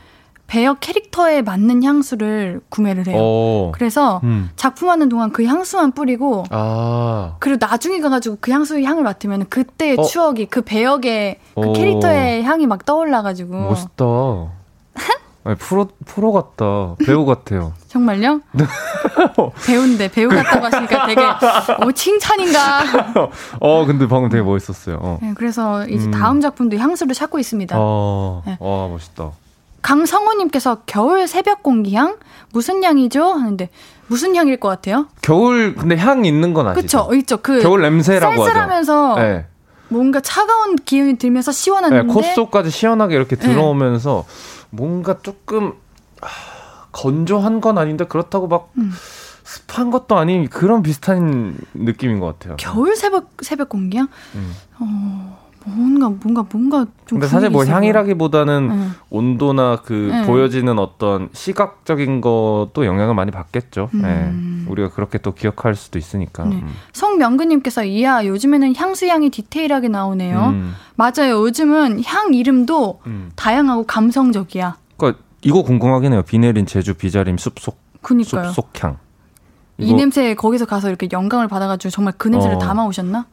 배역 캐릭터에 맞는 향수를 구매를 해요. 오. 그래서 음. 작품하는 동안 그 향수만 뿌리고, 아. 그리고 나중에 가가지고 그 향수의 향을 맡으면 그때의 어. 추억이 그 배역의 그 오. 캐릭터의 향이 막 떠올라가지고. 멋있다. 아니, 프로 프로 같다. 배우 같아요. 정말요? 배우인데 배우 같다고 하시니까 되게 어, 칭찬인가. 어, 근데 방금 되게 멋있었어요. 어. 네, 그래서 이제 음. 다음 작품도 향수를 찾고 있습니다. 어. 네. 와, 멋있다. 강성호님께서 겨울 새벽 공기향 무슨 향이죠? 하는데 무슨 향일 것 같아요? 겨울 근데 향 있는 건 아시죠? 그쵸, 있죠. 그 겨울 냄새라고 하죠. 쌀쌀하면서 네. 뭔가 차가운 기운이 들면서 네, 시원한데 코 속까지 시원하게 이렇게 네. 들어오면서 뭔가 조금 아, 건조한 건 아닌데 그렇다고 막 음. 습한 것도 아닌 그런 비슷한 느낌인 것 같아요. 겨울 새벽 새벽 공기향? 음. 어, 뭔가 뭔가 뭔가 좀 근데 사실 뭐 있어 향이라기보다는 보여요. 네. 온도나 그 네. 보여지는 어떤 시각적인 것도 영향을 많이 받겠죠. 음. 네. 우리가 그렇게 또 기억할 수도 있으니까. 네. 음. 성명근님께서 이야 요즘에는 향수 향이 디테일하게 나오네요. 음. 맞아요. 요즘은 향 이름도 음. 다양하고 감성적이야. 그러니까 이거 궁금하긴 해요. 비 내린 제주 비자림 숲속 그니까요. 숲속 향. 이 냄새 거기서 가서 이렇게 영감을 받아가지고 정말 그 냄새를 어. 담아 오셨나?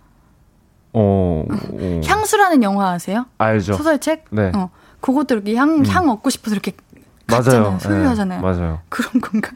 어, 어. 향수라는 영화 아세요? 알죠. 소설책? 네. 어. 그것도 이렇게 향, 음. 향 얻고 싶어서 이렇게 맞아요. 갔잖아요. 소유하잖아요. 네, 맞아요. 그런 건가?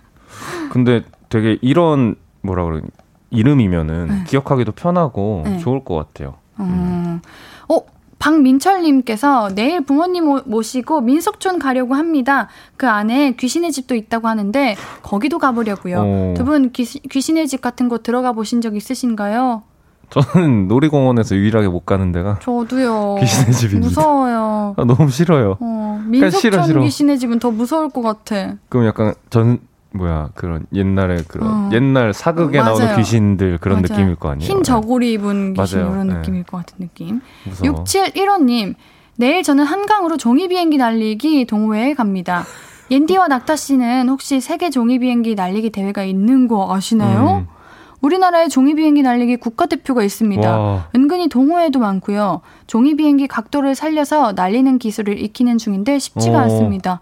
근데 되게 이런 뭐라 그러니 이름이면은 네. 기억하기도 편하고 네. 좋을 것 같아요. 음. 어, 박민철님께서 내일 부모님 모- 모시고 민속촌 가려고 합니다. 그 안에 귀신의 집도 있다고 하는데 거기도 가보려고요. 어. 두분 귀신의 집 같은 곳 들어가 보신 적 있으신가요? 저는 놀이공원에서 유일하게 못 가는 데가 저도요. 귀신의 집입니다. 무서워요. 아, 너무 싫어요. 어, 민속촌 싫어, 싫어. 귀신의 집은 더 무서울 것 같아. 그럼 약간 전 뭐야 그런 옛날에 그런 어. 옛날 사극에 맞아요. 나오는 귀신들 그런 맞아요. 느낌일 거 아니에요. 흰 저고리 입은 귀신 맞아요. 이런 네. 느낌일 것 같은 느낌. 무서워. 6715님, 내일 저는 한강으로 종이 비행기 날리기 동호회에 갑니다. 옌디와 낙타 씨는 혹시 세계 종이 비행기 날리기 대회가 있는 거 아시나요? 음. 우리나라에 종이 비행기 날리기 국가대표가 있습니다. 와. 은근히 동호회도 많고요. 종이 비행기 각도를 살려서 날리는 기술을 익히는 중인데 쉽지가 어. 않습니다.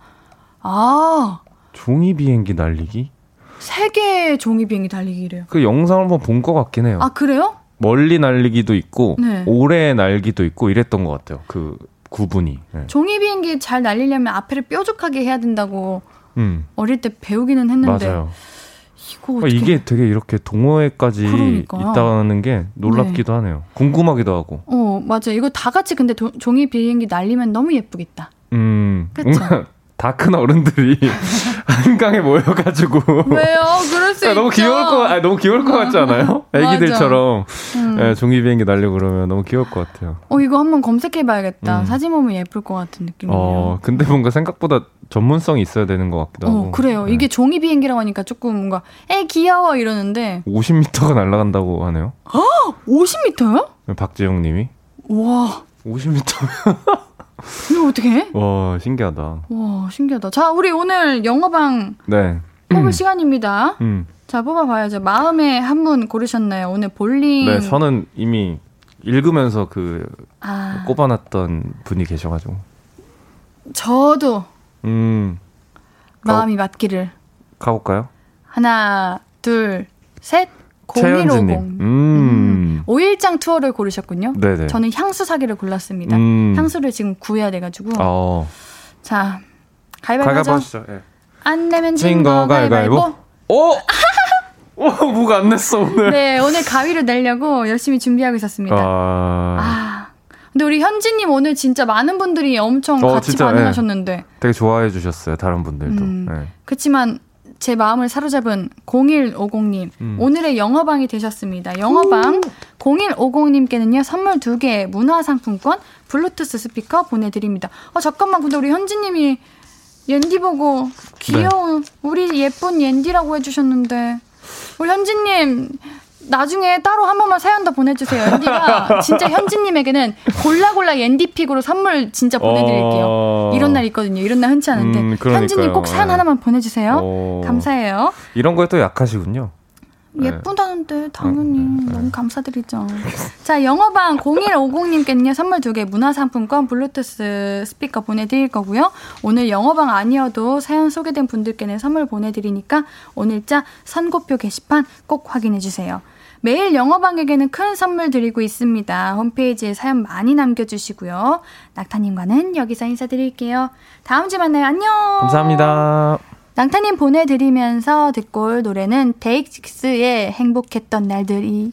아, 종이 비행기 날리기? 세계 종이 비행기 날리기래요. 그 영상을 한번 본 것 같긴 해요. 아, 그래요? 멀리 날리기도 있고 네. 오래 날기도 있고 이랬던 것 같아요. 그 구분이. 네. 종이 비행기 잘 날리려면 앞에를 뾰족하게 해야 된다고 음 어릴 때 배우기는 했는데 맞아요. 어떻게 이게 되게 이렇게 동호회까지 그러니까요. 있다는 게 놀랍기도 하네요. 궁금하기도 하고. 어 맞아 이거 다 같이 근데 도- 종이 비행기 날리면 너무 예쁘겠다 음? 뭔가 다 큰 어른들이 한강에 모여가지고 왜요 그럴 수 야, 있죠 너무 귀여울 거, 아, 너무 귀여울 것 같지 않아요? 맞아. 애기들처럼 음. 예, 종이 비행기 날리고 그러면 너무 귀여울 것 같아요. 어 이거 한번 검색해봐야겠다 음. 사진 보면 예쁠 것 같은 느낌이에요 어, 근데 뭔가 생각보다 전문성이 있어야 되는 것 같기도 하고. 어 그래요 네. 이게 종이 비행기라고 하니까 조금 뭔가 에 귀여워 이러는데 50m가 날아간다고 하네요. 50m요? 박지영 님이. 와 50m. 이거 어떻게 해? 와, 신기하다. 와 신기하다 자 우리 오늘 영어방 네. 뽑을 시간입니다 음. 자 뽑아봐야죠 마음에 한 분 고르셨나요 오늘 볼링 네, 저는 이미 읽으면서 그 아 꼽아놨던 분이 계셔가지고. 저도 음, 마음이 맞기를. 가볼까요? 하나, 둘, 셋. 최현진님. 0150. 음. 5일장 투어를 고르셨군요. 네네. 저는 향수 사기를 골랐습니다. 음. 향수를 지금 구해야 돼가지고. 어. 자, 가위바위보 가위바위보 하죠. 예. 안 내면 진 진거 거 가위바위보. 가위바위보. 오! 오, 뭐가 안 냈어, 오늘. 네, 오늘 가위를 내려고 열심히 준비하고 있었습니다. 아, 아. 근데 우리 현지님 오늘 진짜 많은 분들이 엄청 어, 같이 진짜, 반응하셨는데. 되게 좋아해 주셨어요, 다른 분들도. 음. 네. 그렇지만 제 마음을 사로잡은 0150님 음. 오늘의 영어방이 되셨습니다. 영어방 0150님께는요 선물 2개 문화상품권 블루투스 스피커 보내드립니다. 어 잠깐만 근데 우리 현지님이 옌디 보고 귀여운 네. 우리 예쁜 옌디라고 해주셨는데 우리 현지님 나중에 따로 한 번만 사연 더 보내주세요. 옌디가 진짜 현지님에게는 골라 골라 옌디픽으로 선물 진짜 보내드릴게요. 어. 이런 날 있거든요. 이런 날 흔치 않은데 음. 현진님 꼭 사연 네. 하나만 보내주세요. 어. 감사해요. 이런 거에 또 약하시군요. 네. 예쁘다는데 당연히 네, 네. 너무 감사드리죠. 자 영어방 0150님께는요 선물 두 개 문화상품권 블루투스 스피커 보내드릴 거고요. 오늘 영어방 아니어도 사연 소개된 분들께는 선물 보내드리니까 오늘자 선고표 게시판 꼭 확인해 주세요. 매일 영어방에게는 큰 선물 드리고 있습니다. 홈페이지에 사연 많이 남겨주시고요. 낙타님과는 여기서 인사드릴게요. 다음 주에 만나요. 안녕. 감사합니다. 낭타님 보내드리면서 듣고 올 노래는 데이식스의 행복했던 날들이었다.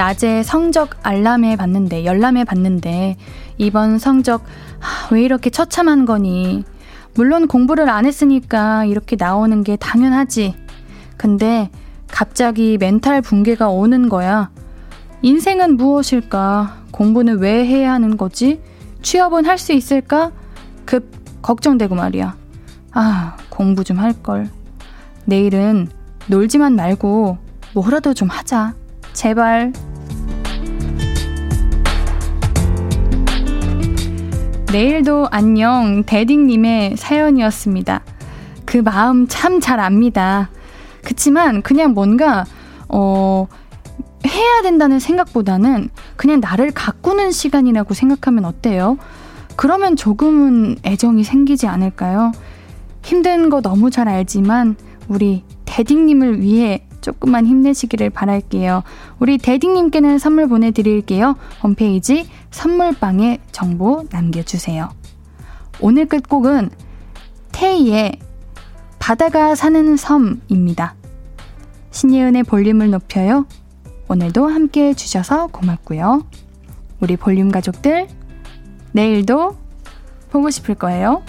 낮에 성적 알람해 봤는데, 열람해 봤는데, 이번 성적, 왜 이렇게 처참한 거니? 물론 공부를 안 했으니까 이렇게 나오는 게 당연하지. 근데 갑자기 멘탈 붕괴가 오는 거야. 인생은 무엇일까? 공부는 왜 해야 하는 거지? 취업은 할 수 있을까? 급 걱정되고 말이야. 아, 공부 좀 할걸. 내일은 놀지만 말고 뭐라도 좀 하자. 제발. 내일도 안녕 대딩님의 사연이었습니다. 그 마음 참 잘 압니다. 그치만 그냥 뭔가, 어, 해야 된다는 생각보다는 그냥 나를 가꾸는 시간이라고 생각하면 어때요? 그러면 조금은 애정이 생기지 않을까요? 힘든 거 너무 잘 알지만 우리 대딩님을 위해 조금만 힘내시기를 바랄게요. 우리 대딩님께는 선물 보내드릴게요. 홈페이지 선물방에 정보 남겨주세요. 오늘 끝곡은 테이의 바다가 사는 섬입니다. 신예은의 볼륨을 높여요. 오늘도 함께 해주셔서 고맙고요. 우리 볼륨 가족들, 내일도 보고 싶을 거예요.